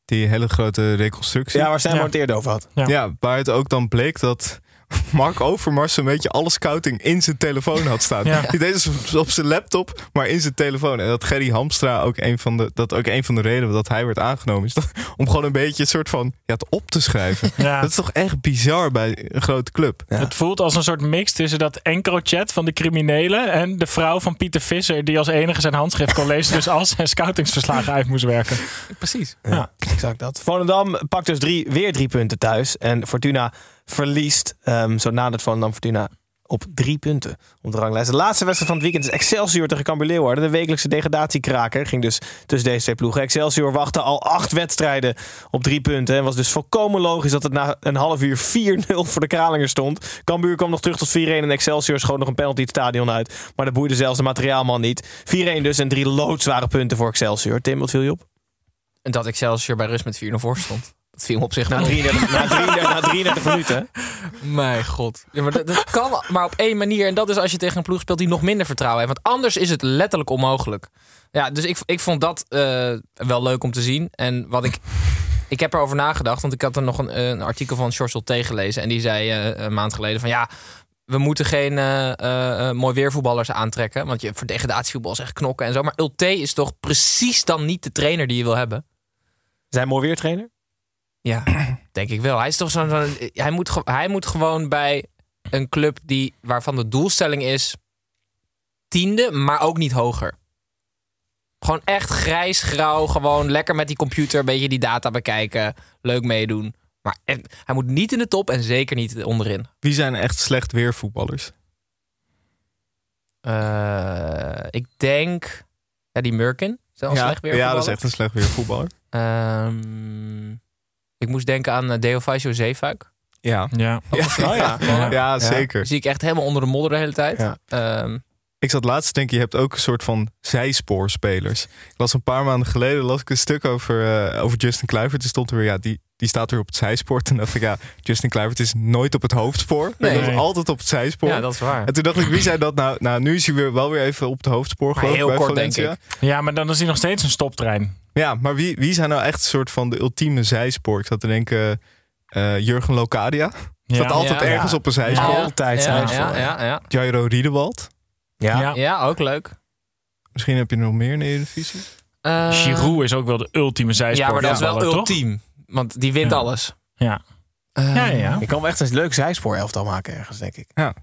S8: Die hele grote reconstructie.
S4: Ja, waar Stijn
S5: Ja.
S4: het eerder over had.
S5: Ja.
S8: Ja, waar het ook dan bleek dat Mark Overmars een beetje alle scouting in zijn telefoon had staan.
S5: Ja.
S8: Die deed het op zijn laptop, maar in zijn telefoon. En dat Gerry Hamstra ook een van de, dat ook een van de redenen dat hij werd aangenomen is. Dat, om gewoon een beetje het soort van ja, het op te schrijven.
S5: Ja.
S8: Dat is toch echt bizar bij een grote club.
S4: Ja.
S5: Het voelt als een soort mix tussen dat EncroChat van de criminelen en de vrouw van Pieter Visser, die als enige zijn handschrift kon lezen, dus al zijn scoutingsverslagen uit moest werken.
S9: Precies.
S4: Ja, exact dat. Volendam pakt dus drie, weer drie punten thuis. En Fortuna verliest, ehm, zo nadert Volendam Fortuna op drie punten op de ranglijst. De laatste wedstrijd van het weekend is Excelsior tegen Cambuur Leeuwarden. De wekelijkse degradatiekraker ging dus tussen deze twee ploegen. Excelsior wachtte al acht wedstrijden op drie punten. En was dus volkomen logisch dat het na een half uur 4-0 voor de Kralingen stond. Cambuur kwam nog terug tot 4-1 en Excelsior schoot nog een penalty het stadion uit. Maar dat boeide zelfs de materiaalman niet. 4-1 dus en drie loodzware punten voor Excelsior. Tim, wat viel je op?
S9: Dat Excelsior bij rust met 4-0 voor stond. Dat viel op zich
S4: Na
S9: wel op.
S4: 33, na 33, na 33 minuten.
S9: Mijn god. Ja, maar dat, dat kan maar op één manier. En dat is als je tegen een ploeg speelt die nog minder vertrouwen heeft. Want anders is het letterlijk onmogelijk. Ja, dus ik, ik vond dat eh, wel leuk om te zien. En wat ik... Ik heb erover nagedacht, want ik had er nog een, een artikel van Schorsel tegengelezen. En die zei eh, een maand geleden van ja, we moeten geen eh, mooi weervoetballers aantrekken. Want je voor degradatievoetbal is echt knokken en zo. Maar Ulte is toch precies dan niet de trainer die je wil hebben?
S4: Zijn mooi weer trainer?
S9: Ja, denk ik wel. Hij, is toch zo'n, hij, moet, hij moet gewoon bij een club die, waarvan de doelstelling is tiende, maar ook niet hoger. Gewoon echt grijs, grauw. Gewoon lekker met die computer een beetje die data bekijken. Leuk meedoen. Maar echt- hij moet niet in de top en zeker niet onderin.
S8: Wie zijn echt slecht weervoetballers?
S9: Eh, ik denk... Ja, die Murkin. Is dat een
S8: ja,
S9: slecht weer
S8: ja, dat is echt een slecht weervoetballer.
S9: Ehm, ik moest denken aan uh, Deofacio Zeefuik.
S8: Ja.
S5: Ja.
S9: Was wel, ja.
S8: Ja, zeker.
S9: Zie ik echt helemaal onder de modder de hele tijd.
S8: Ja.
S9: Ehm,
S8: Ik zat laatst te denken, je hebt ook een soort van zijspoorspelers. Ik las een paar maanden geleden las ik een stuk over, eh, over Justin Kluivert. Er stond er weer, ja, die, die staat weer op het zijspoor. Toen dacht ik, ja, Justin Kluivert is nooit op het hoofdspoor.
S9: Nee.
S8: Hij is
S9: Nee.
S8: altijd op het zijspoor.
S9: Ja, dat is waar.
S8: En toen dacht ik, wie zei dat nou? Nou, nu is hij weer wel weer even op het hoofdspoor.
S9: Maar
S8: geloof ik,
S9: heel
S8: bij
S9: kort, denk
S8: Valencia.
S5: Ja, maar dan is hij nog steeds een stoptrein.
S8: Ja, maar wie, wie zijn nou echt een soort van de ultieme zijspoor? Ik zat te denken, eh, Jurgen Locadia. Staat altijd
S9: Ja.
S8: ergens
S9: Ja.
S8: op een zijspoor.
S9: Ja. Altijd Ja, zijspoor. ja, ja, ja.
S8: Jairo Riedewald.
S9: ja. Ja. ook leuk.
S8: Misschien heb je nog meer in de Eredivisie.
S9: Eh,
S5: Giroud is ook wel de ultieme zijspoor.
S9: Ja, maar dat is wel
S5: toch?
S9: ultiem. Want die wint
S5: Ja.
S9: alles.
S5: Ja.
S9: Eh,
S5: ja, ja.
S4: Ik kan wel echt een leuk zijspoor elftal maken ergens, denk ik.
S8: Ja.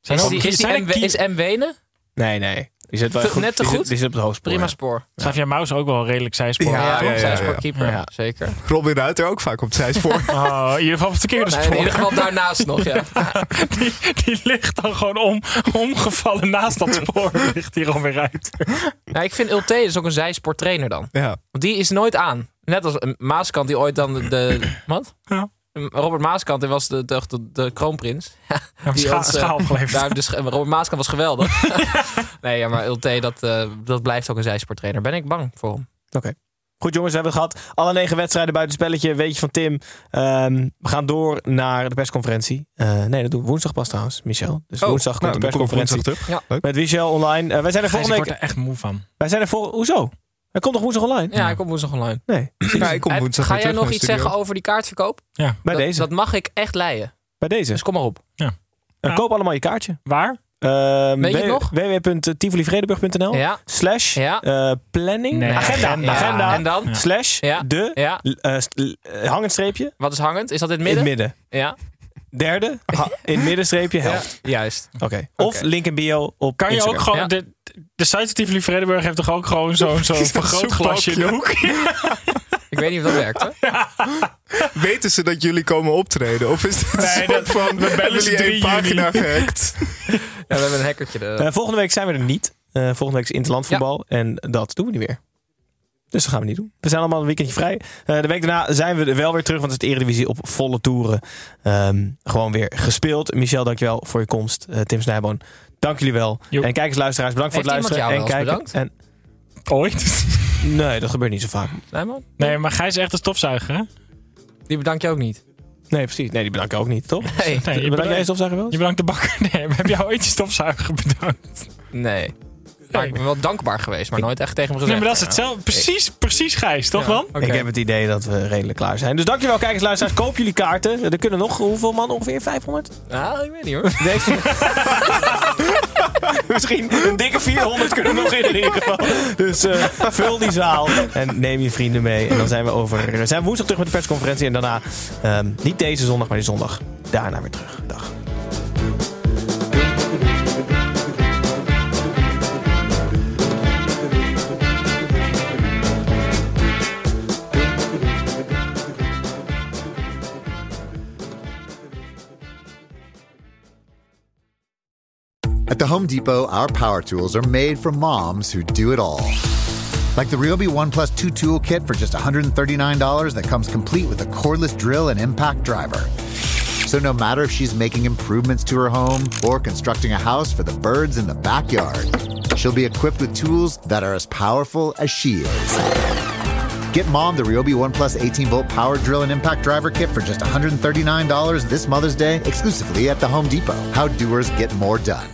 S5: Zijn
S9: Is,
S5: ook-
S9: die, is, die is M Wenen?
S4: Nee, nee. Die zit wel
S9: Te-
S4: goed.
S9: net te
S4: die zit-
S9: goed?
S4: die zit op het hoofdspoor.
S9: Prima
S4: ja.
S9: spoor.
S5: Xavier Maus ook wel redelijk zijspoor.
S8: Ja,
S9: Ja,
S8: ja, ja,
S9: zijspoorkeeper.
S4: ja.
S9: Zeker.
S8: Robin Ruiter ook vaak op het zijspoor.
S5: Oh, in ieder geval op het verkeerde
S9: Nee,
S5: spoor.
S9: in ieder geval daarnaast nog, ja.
S5: die, die ligt dan gewoon om, omgevallen naast dat spoor. ligt hier alweer uit.
S9: Nou, ik vind Ulte is ook een zijspoortrainer dan.
S8: ja.
S9: Want die is nooit aan. Net als een Maaskant die ooit dan de... de wat?
S5: Ja.
S9: Robert Maaskant, die was de, de, de, de kroonprins.
S5: Ja, scha-
S9: ons, eh,
S5: schaal opgeleverd.
S9: daar, dus, Robert Maaskant was geweldig. nee, ja, maar Ulte, dat, eh, dat blijft ook een zijspoortrainer. Ben ik bang voor hem.
S4: Goed jongens, we hebben het gehad. Alle negen wedstrijden buiten spelletje. Weet je van Tim. Ehm, we gaan door naar de persconferentie. Eh, nee, dat doen we woensdag pas trouwens, Michel. Dus
S9: Oh,
S4: woensdag komt
S8: Nou,
S4: de
S8: komt
S4: persconferentie.
S8: woensdag terug.
S9: Ja.
S8: Leuk.
S4: Met Michel online. Eh, wij zijn er
S5: Gijs, ik
S4: volgende
S5: word
S4: week.
S5: er echt moe van.
S4: Wij zijn er voor. Hoezo? Hij komt toch woensdag online?
S9: Ja, ik kom woensdag online.
S4: Nee.
S8: Ja, ik kom
S9: Heb-
S8: woensdag
S9: Ga jij nog iets zeggen over die kaartverkoop?
S5: Ja.
S4: Bij
S9: dat,
S4: deze.
S9: Dat mag ik echt leiden.
S4: Bij deze.
S9: Dus kom maar op.
S4: Eh,
S5: Ja.
S4: Koop allemaal je kaartje.
S5: Waar?
S4: Ehm,
S9: Weet je het nog?
S4: www.tivolivredenburg.nl
S9: Ja.
S4: slash
S9: Ja.
S4: eh, planning.
S5: Nee,
S4: agenda.
S5: agenda.
S4: agenda.
S9: En dan?
S4: Slash
S9: Ja.
S4: de
S9: Ja.
S4: eh, eh, hangend streepje
S9: Wat is hangend? Is dat in het
S4: in
S9: midden?
S4: het midden.
S9: Ja.
S4: Derde ha- in middenstreepje helft.
S9: Juist.
S4: Oké. Of link in bio op
S5: Kan je ook gewoon...
S9: Ja.
S5: De, de site van Tivoli Vredenburg heeft toch ook gewoon zo'n zo'n vergrootglasje in de hoek?
S9: Ik weet niet of dat werkt, hè?
S8: Weten ze dat jullie komen optreden? Of is dit een
S5: Nee, dat-
S8: van...
S5: we bellen ze
S8: jullie
S5: 3
S8: één pagina
S5: juni.
S8: gehackt?
S9: Ja, we hebben een hackertje. De...
S4: Eh, volgende week zijn we er niet. Eh, volgende week is interlandvoetbal. En dat doen we niet meer. Dus dat gaan we niet doen. We zijn allemaal een weekendje vrij. Eh, de week daarna zijn we er wel weer terug. Want het is de Eredivisie op volle toeren. Ehm, gewoon weer gespeeld. Michel, dankjewel voor je komst. Eh, Tim Snijboon, dank jullie wel. En kijkers, luisteraars, bedankt voor het luisteren. En kijken.
S9: eens
S4: En,
S5: Ooit?
S4: nee, dat gebeurt niet zo vaak.
S9: Nee, man.
S5: Nee, maar Gijs is echt een stofzuiger, hè?
S9: Die bedank je ook niet.
S4: Nee, precies. Nee, die bedank ik ook niet, toch?
S9: Nee.
S5: Nee, je
S4: Bedank jij
S5: bedankt,
S4: jezelf zeggen wel?
S5: je bedankt de bakker. Nee, maar heb jij ooit je stofzuiger bedankt?
S9: Nee. Maar ik ben wel dankbaar geweest, maar nooit echt tegen hem
S5: Nee,
S9: gezegd.
S5: maar dat is hetzelfde. Precies, precies Gijs, toch dan?
S9: Oké.
S4: Ik heb het idee dat we redelijk klaar zijn. Dus dankjewel, kijkers, luisteraars. Koop jullie kaarten. Er kunnen nog, hoeveel man? Ongeveer 500?
S9: Ah, ik weet niet hoor.
S4: Deze... Misschien een dikke 400 kunnen nog in, in ieder geval. Dus eh, vul die zaal en neem je vrienden mee. En dan zijn we over. Zijn we woensdag terug met de persconferentie. En daarna, ehm, niet deze zondag, maar die zondag daarna weer terug. Dag.
S13: At the Home Depot, our power tools are made for moms who do it all. Like the Ryobi One Plus 2 tool kit for just $139 that comes complete with a cordless drill and impact driver. So no matter if she's making improvements to her home or constructing a house for the birds in the backyard, she'll be equipped with tools that are as powerful as she is. Get mom the Ryobi One Plus 18 volt power drill and impact driver kit for just $139 this Mother's Day exclusively at the Home Depot. How doers get more done.